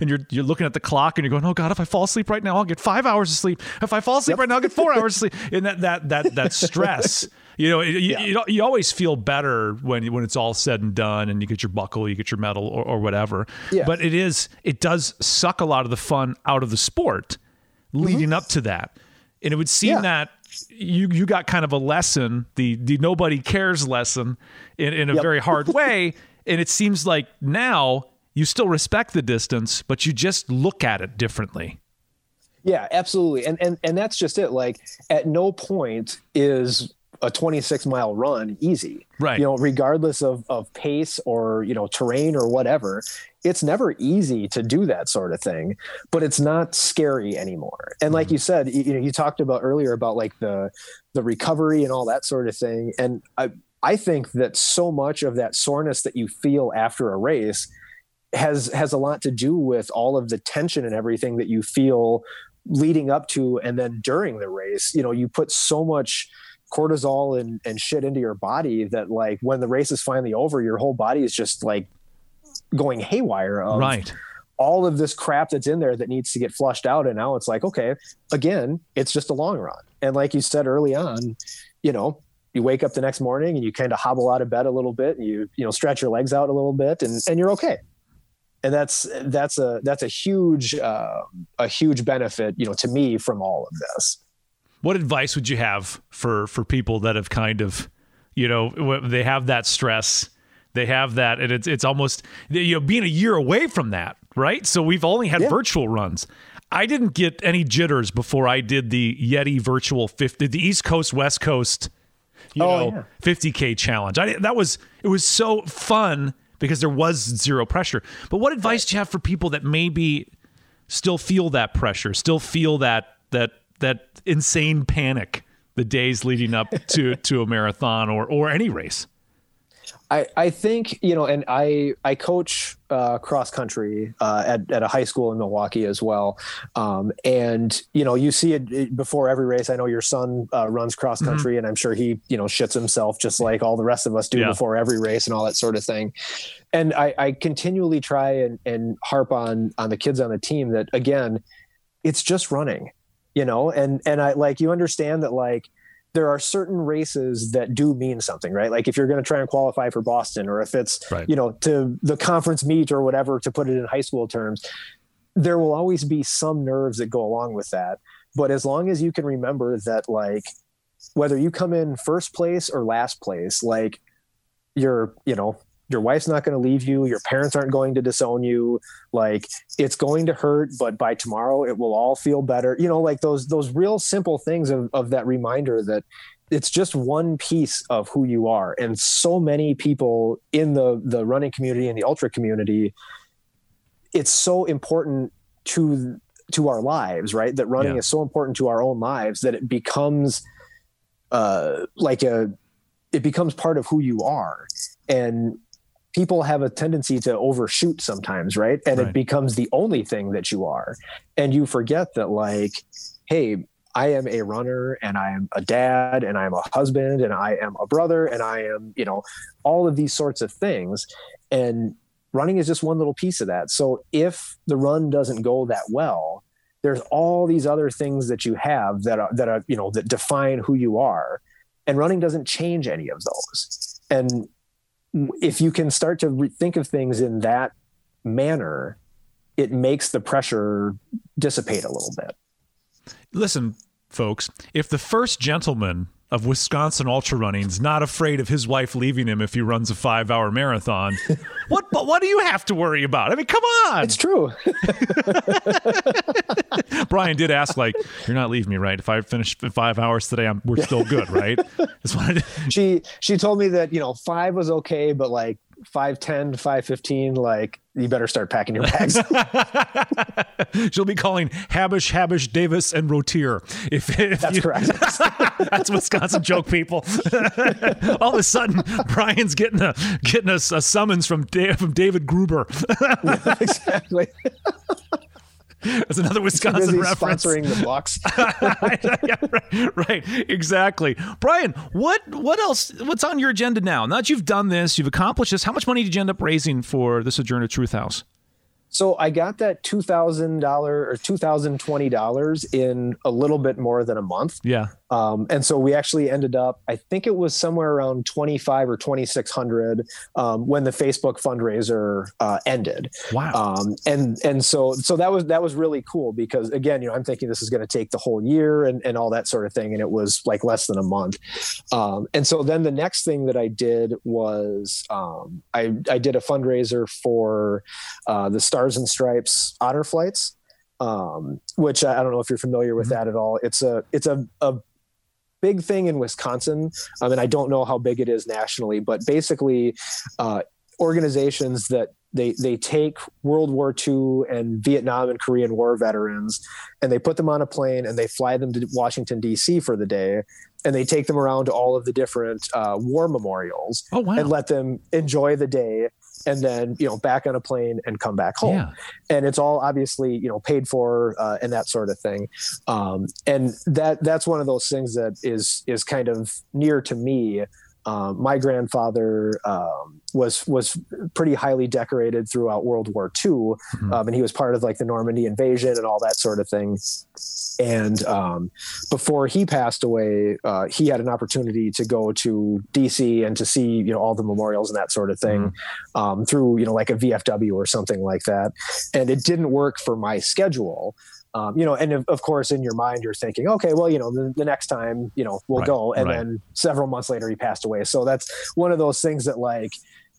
and you're you're looking at the clock and you're going oh god if i fall asleep right now i'll get five hours of sleep if i fall asleep right now i'll get four hours of sleep and that that that that stress you know it, Yeah. you, you always feel better when when it's all said and done and you get your buckle you get your medal or, or whatever Yeah. but it is it does suck a lot of the fun out of the sport leading up to that and it would seem Mm-hmm. Yeah. that you you got kind of a lesson, the the nobody cares lesson, in, in a Yep. very hard way. And it seems like now you still respect the distance, but you just look at it differently. Yeah, absolutely. And and and that's just it. Like at no point is a 26 mile run easy. Right. You know, regardless of of pace or, you know, terrain or whatever, it's never easy to do that sort of thing, but it's not scary anymore. And like mm-hmm. you said, you, you know, you talked about earlier about like the the recovery and all that sort of thing. And I I think that so much of that soreness that you feel after a race has has a lot to do with all of the tension and everything that you feel leading up to and then during the race you know you put so much cortisol and, and shit into your body that like when the race is finally over your whole body is just like going haywire of right. all of this crap that's in there that needs to get flushed out. And now it's like okay again it's just a long run. And like you said early on you know you wake up the next morning and you kind of hobble out of bed a little bit and you you know stretch your legs out a little bit and and you're okay. And that's that's a that's a huge uh, a huge benefit you know to me from all of this what advice would you have for for people that have kind of you know they have that stress they have that and it's it's almost you know being a year away from that right so we've only had yeah. virtual runs i didn't get any jitters before i did the yeti virtual 50 the east coast west coast you oh, know yeah. 50k challenge I, that was it was so fun because there was zero pressure but what advice do you have for people that maybe still feel that pressure still feel that that that insane panic the days leading up to to a marathon or or any race I, I think you know, and I I coach uh, cross country uh, at at a high school in Milwaukee as well, um, and you know you see it, before every race. I know your son uh, runs cross mm-hmm. country, mm-hmm. and I'm sure he you know shits himself just like all the rest of us do yeah. before every race and all that sort of thing. And I, I continually try and, and harp on on the kids on the team that again, it's just running, you know, and and I like you understand that like there are certain races that do mean something, right? Like if you're going to try and qualify for Boston, or if it's right. you know to the conference meet or whatever, to put it in high school terms, there will always be some nerves that go along with that. But as long as you can remember that, like whether you come in first place or last place, like you're you know your wife's not going to leave you your parents aren't going to disown you. Like it's going to hurt but by tomorrow it will all feel better. You know like those those real simple things of, of that reminder that it's just one piece of who you are. And so many people in the the running community and the ultra community it's so important to to our lives right? That running yeah. is so important to our own lives that it becomes uh like a it becomes part of who you are. And people have a tendency to overshoot sometimes, right? And right. it becomes the only thing that you are. And you forget that, like, hey, I am a runner and I am a dad and I am a husband and I am a brother and I am, you know, all of these sorts of things. And running is just one little piece of that. So if the run doesn't go that well, there's all these other things that you have that are that are, you know, that define who you are. And running doesn't change any of those. And if you can start to re- think of things in that manner, it makes the pressure dissipate a little bit. Listen, folks, if the first gentleman of Wisconsin ultra running is not afraid of his wife leaving him if he runs a five hour marathon. what but what do you have to worry about? I mean, come on. It's true. Brian did ask, like, you're not leaving me, right? If I finish five hours today, I'm we're still good, right? she she told me that, you know, five was okay, but like 510 515 like you better start packing your bags. She'll be calling Habush, Habush, davis and Rottier. If, if that's you, correct. That's wisconsin joke people. All of a sudden brian's getting a getting a, a summons from, from david gruber. Yeah, exactly that's another Wisconsin reference. Sponsoring the blocks. yeah, right, right, exactly. Brian, what what else? What's on your agenda now? Now that you've done this, you've accomplished this. How much money did you end up raising for the Sojourner Truth House? So I got that two thousand dollar or two thousand twenty dollars in a little bit more than a month. Yeah. Um, and so we actually ended up, I think it was somewhere around 25 or 2600 um, when the Facebook fundraiser uh, ended. Wow. Um, and and so so that was that was really cool because again, you know, I'm thinking this is going to take the whole year and, and all that sort of thing, and it was like less than a month. Um, and so then the next thing that I did was um, I I did a fundraiser for uh, the Stars and Stripes Honor Flights. Um, which I, I don't know if you're familiar with mm-hmm. that at all. It's a it's a, a big thing in Wisconsin. I mean, I don't know how big it is nationally, but basically, uh, organizations that they they take World War II and Vietnam and Korean War veterans, and they put them on a plane and they fly them to Washington D.C. for the day, and they take them around to all of the different uh, war memorials oh, wow. and let them enjoy the day and then you know back on a plane and come back home yeah. and it's all obviously you know paid for uh, and that sort of thing um, and that that's one of those things that is is kind of near to me um, my grandfather um, was was pretty highly decorated throughout World War II, mm-hmm. um, and he was part of like the Normandy invasion and all that sort of thing. And um, before he passed away, uh, he had an opportunity to go to DC and to see you know all the memorials and that sort of thing mm-hmm. um, through you know like a VFW or something like that. And it didn't work for my schedule. Um, you know, and of, of, course, in your mind, you're thinking, okay, well, you know, the, the next time, you know, we'll right, go. And right. then several months later, he passed away. So that's one of those things that like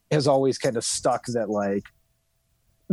has always kind of stuck that like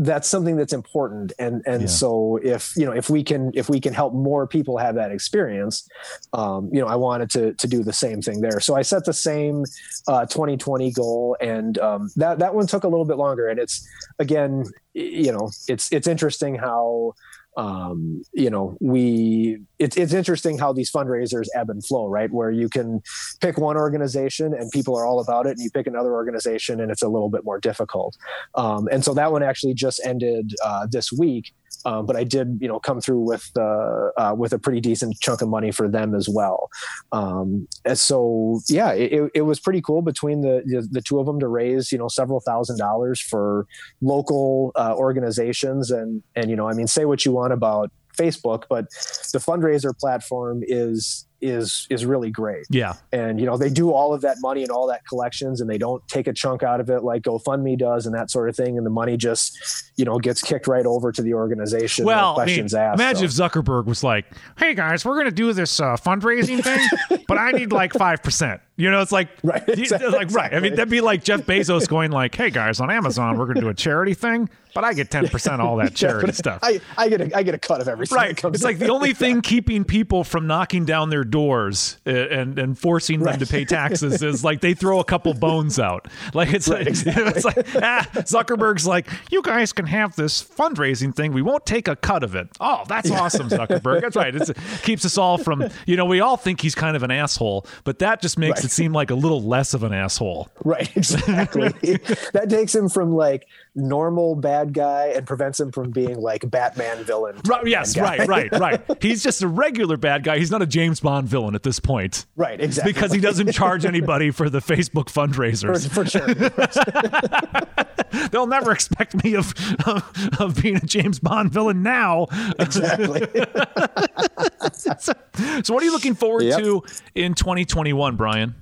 that's something that's important and and yeah. so if you know if we can if we can help more people have that experience um, you know i wanted to to do the same thing there so i set the same uh, 2020 goal and um, that that one took a little bit longer and it's again you know it's it's interesting how um, you know, we it's it's interesting how these fundraisers ebb and flow, right? Where you can pick one organization and people are all about it, and you pick another organization and it's a little bit more difficult. Um, and so that one actually just ended uh, this week. Um, but I did, you know, come through with uh, uh, with a pretty decent chunk of money for them as well. Um, so, yeah, it, it was pretty cool between the, the, the two of them to raise, you know, several thousand dollars for local uh, organizations, and and you know, I mean, say what you want about Facebook, but the fundraiser platform is is is really great. Yeah. And you know, they do all of that money and all that collections and they don't take a chunk out of it like GoFundMe does and that sort of thing. And the money just, you know, gets kicked right over to the organization. Well, questions I mean, asked. Imagine so. if Zuckerberg was like, Hey guys, we're gonna do this uh, fundraising thing, but I need like five percent. You know, it's like right, exactly, like right. I mean, that'd be like Jeff Bezos going like, "Hey guys, on Amazon, we're going to do a charity thing, but I get ten percent all that charity yeah, stuff. I, I get a I get a cut of everything. Right. It's like the only thing keeping people from knocking down their doors uh, and and forcing right. them to pay taxes is like they throw a couple bones out. Like it's right, like, exactly. it's like ah, Zuckerberg's like, you guys can have this fundraising thing. We won't take a cut of it. Oh, that's yeah. awesome, Zuckerberg. That's right. It keeps us all from you know we all think he's kind of an asshole, but that just makes it seem like a little less of an asshole. Right, exactly. that takes him from like normal bad guy and prevents him from being like Batman villain. Right, yes, right, right, right. He's just a regular bad guy. He's not a James Bond villain at this point. Right, exactly. Because he doesn't charge anybody for the Facebook fundraisers. For, for sure. They'll never expect me of, of, of being a James Bond villain now. Exactly. so, so, what are you looking forward yep. to in 2021, Brian?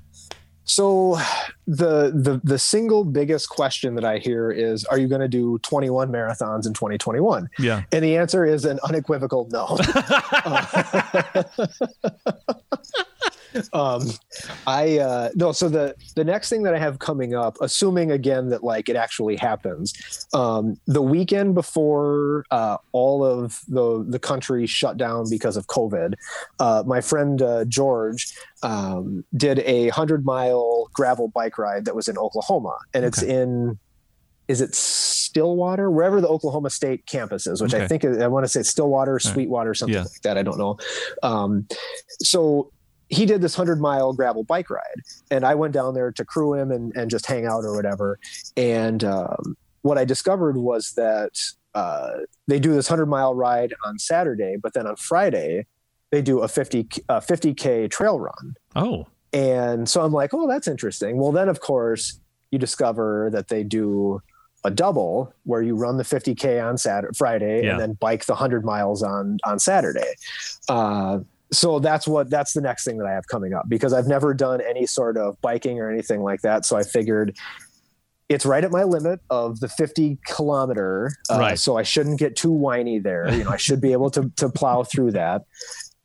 So the the the single biggest question that I hear is are you going to do 21 marathons in 2021? Yeah. And the answer is an unequivocal no. um, I uh, no. So the the next thing that I have coming up, assuming again that like it actually happens, um, the weekend before uh, all of the the country shut down because of COVID, uh, my friend uh, George um, did a hundred mile gravel bike ride that was in Oklahoma, and it's in is it Stillwater, wherever the Oklahoma State campus is, which okay. I think I want to say Stillwater, Sweetwater, something yeah. like that. I don't know. Um, so he did this 100 mile gravel bike ride and i went down there to crew him and, and just hang out or whatever and um, what i discovered was that uh, they do this 100 mile ride on saturday but then on friday they do a 50 uh, 50k trail run oh and so i'm like oh that's interesting well then of course you discover that they do a double where you run the 50k on Saturday, Friday, yeah. and then bike the 100 miles on on Saturday. Uh, so that's what that's the next thing that I have coming up because I've never done any sort of biking or anything like that. So I figured it's right at my limit of the 50 kilometer. Uh, right. So I shouldn't get too whiny there. You know, I should be able to, to plow through that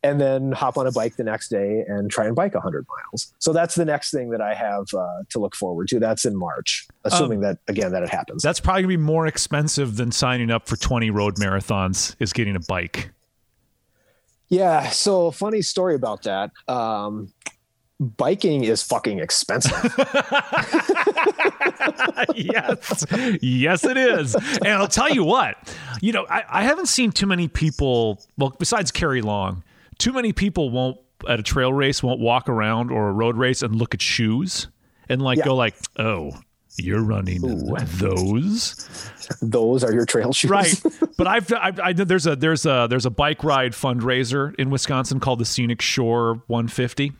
and then hop on a bike the next day and try and bike 100 miles. So that's the next thing that I have uh, to look forward to. That's in March, assuming um, that again that it happens. That's probably gonna be more expensive than signing up for 20 road marathons. Is getting a bike. Yeah. So funny story about that. Um, biking is fucking expensive. yes. Yes, it is. And I'll tell you what, you know, I, I haven't seen too many people, well, besides Carrie Long, too many people won't at a trail race won't walk around or a road race and look at shoes and like yeah. go like, oh, you're running Ooh. those. Those are your trail shoes, right? But I've, I've I, there's a there's a there's a bike ride fundraiser in Wisconsin called the Scenic Shore 150,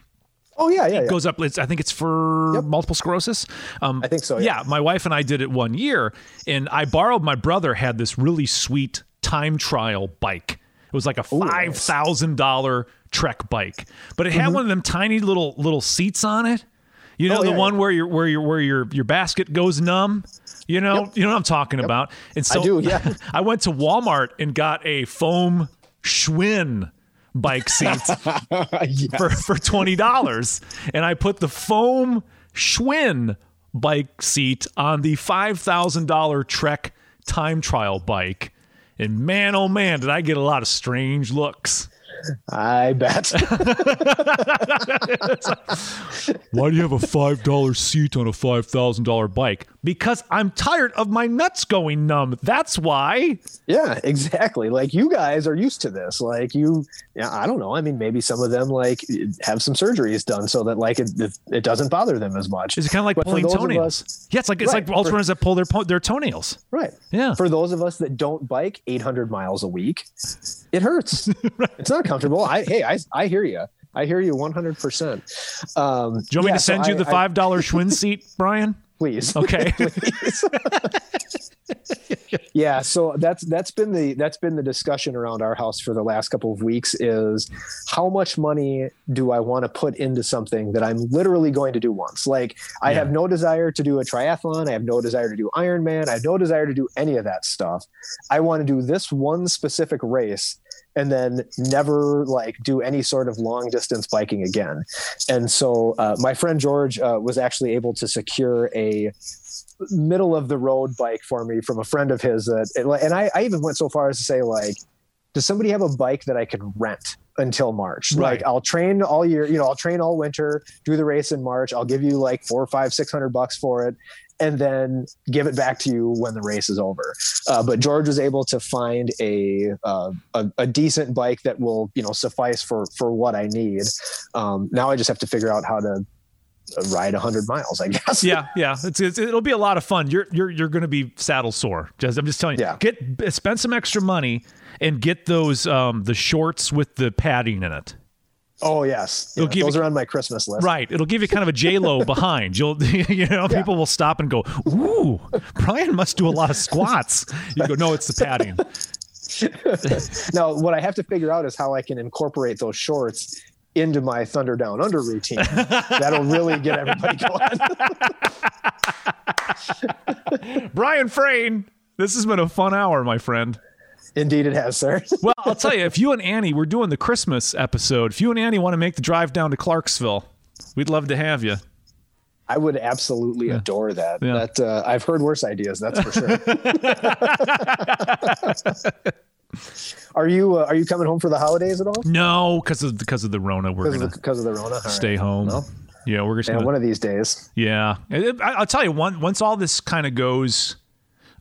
Oh yeah, yeah, It yeah. goes up. It's, I think it's for Yep. multiple sclerosis. Um, I think so, Yeah. yeah. my wife and I did it one year, and I borrowed my brother had this really sweet time trial bike. It was like a five thousand dollar Trek bike, but it had Mm-hmm. one of them tiny little little seats on it. You know Oh, the one yeah. where your where your where your your basket goes numb. You know, you know what I'm talking about. And so I do, yeah. I went to Walmart and got a foam Schwinn bike seat yeah. for, for twenty dollars, and I put the foam Schwinn bike seat on the five thousand dollar Trek time trial bike, and man, oh man, did I get a lot of strange looks. I bet. Why do you have a five dollar seat on a five thousand dollar bike? Because I'm tired of my nuts going numb. That's why. yeah, exactly. Like you guys are used to this. Like you, yeah, I don't know. I mean, maybe some of them like have some surgeries done so that like it it, it doesn't bother them as much. Is it kind of like But pulling toenails? us- yeah, it's like it's Right. like ultra runners that pull their their toenails. Right. Yeah. For those of us that don't bike 800 miles a week, it hurts. It's not comfortable. I hey, I I hear you. I hear you 100%. Um, Do you want me yeah, to so send you I- the five dollar Schwinn seat, Brian? please. Okay. yeah so that's that's been the that's been the discussion around our house for the last couple of weeks is how much money do i want to put into something that i'm literally going to do once like i Yeah. have no desire to do a triathlon i have no desire to do ironman i have no desire to do any of that stuff i want to do this one specific race and then never like do any sort of long distance biking again and so uh, my friend george uh, was actually able to secure a middle of the road bike for me from a friend of his. that, and I, I even went so far as to say, like, does somebody have a bike that I could rent until March? Right. Like, I'll train all year, you know, I'll train all winter, do the race in March. I'll give you like four, five, six hundred bucks for it. And then give it back to you when the race is over. Uh, but George was able to find a, uh, a a decent bike that will, you know, suffice for for what I need. Um, now I just have to figure out how to ride 100 miles, I guess. yeah, yeah. It's, it's it'll be a lot of fun. You're you're you're going to be saddle sore. Just I'm just telling you. Yeah. Get spend some extra money and get those um the shorts with the padding in it. Oh yes, Yeah, those you- are on my Christmas list. Right. It'll give you kind of a J Lo behind. You'll you know people will stop and go, "Ooh, Brian must do a lot of squats." You go, "No, it's the padding." Now, what I have to figure out is how I can incorporate those shorts into my Thunder Down Under routine. That'll really get everybody going. Brian Frain, this has been a fun hour, my friend. Indeed, it has, sir. Well, I'll tell you, if you and Annie, we're doing the Christmas episode. If you and Annie want to make the drive down to Clarksville, we'd love to have you. I would absolutely adore that. Yeah. That uh, I've heard worse ideas. That's for sure. are you uh, Are you coming home for the holidays at all? No, because of because of the Rona, we're Because gonna of, because of the Rona. All right. stay home. Well, yeah, we're just yeah, gonna. one of these days. yeah, I- I'll tell you. One, once all this kind of goes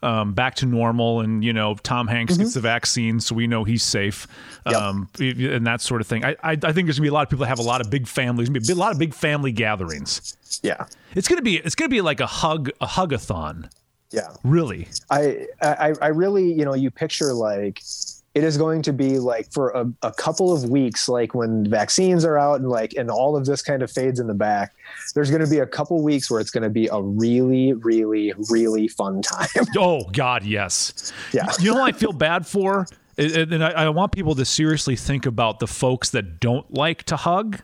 um, back to normal, and you know, Tom Hanks Mm-hmm. gets the vaccine, so we know he's safe, Yep. um, and that sort of thing. I, I, I think there's gonna be a lot of people that have a lot of big families. Gonna be a lot of big family gatherings. Yeah, It's gonna be it's gonna be like a hug a hugathon. yeah. Really. I, I I really you know you picture like it is going to be like for a, a couple of weeks like when vaccines are out and like and all of this kind of fades in the back there's going to be a couple weeks where it's going to be a really really really fun time Oh God, yes. Yeah. You know, what I feel bad for, and and I, I want people to seriously think about the folks that don't like to hug,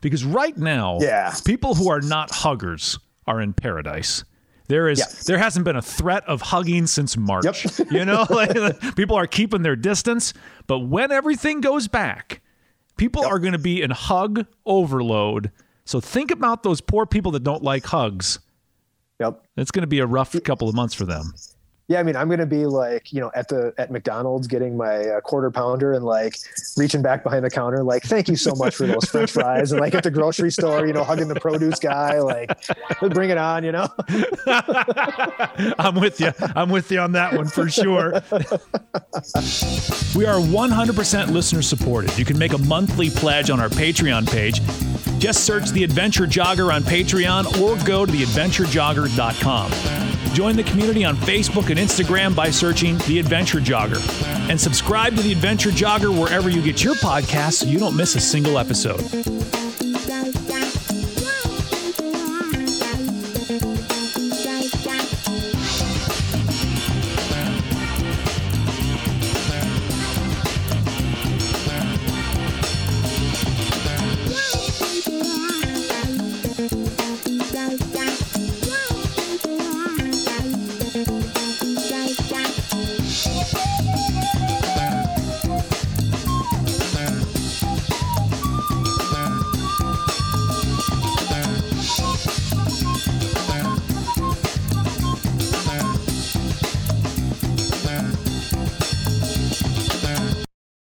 because right now, Yeah. people who are not huggers are in paradise. There is Yeah. there hasn't been a threat of hugging since March. Yep. You know, like, people are keeping their distance, but when everything goes back, people are going to be in hug overload. So think about those poor people that don't like hugs. yep It's going to be a rough couple of months for them. Yeah i mean i'm going to be like you know at the at mcdonald's getting my uh, quarter pounder and like reaching back behind the counter like thank you so much for those french fries and like at the grocery store you know hugging the produce guy like bring it on you know I'm with you. I'm with you on that one for sure. we are 100% listener supported. You can make a monthly pledge on our Patreon page. Just search The Adventure Jogger on Patreon or go to theadventurejogger.com. Join the community on Facebook and Instagram by searching The Adventure Jogger. And subscribe to The Adventure Jogger wherever you get your podcasts so you don't miss a single episode. Yeah.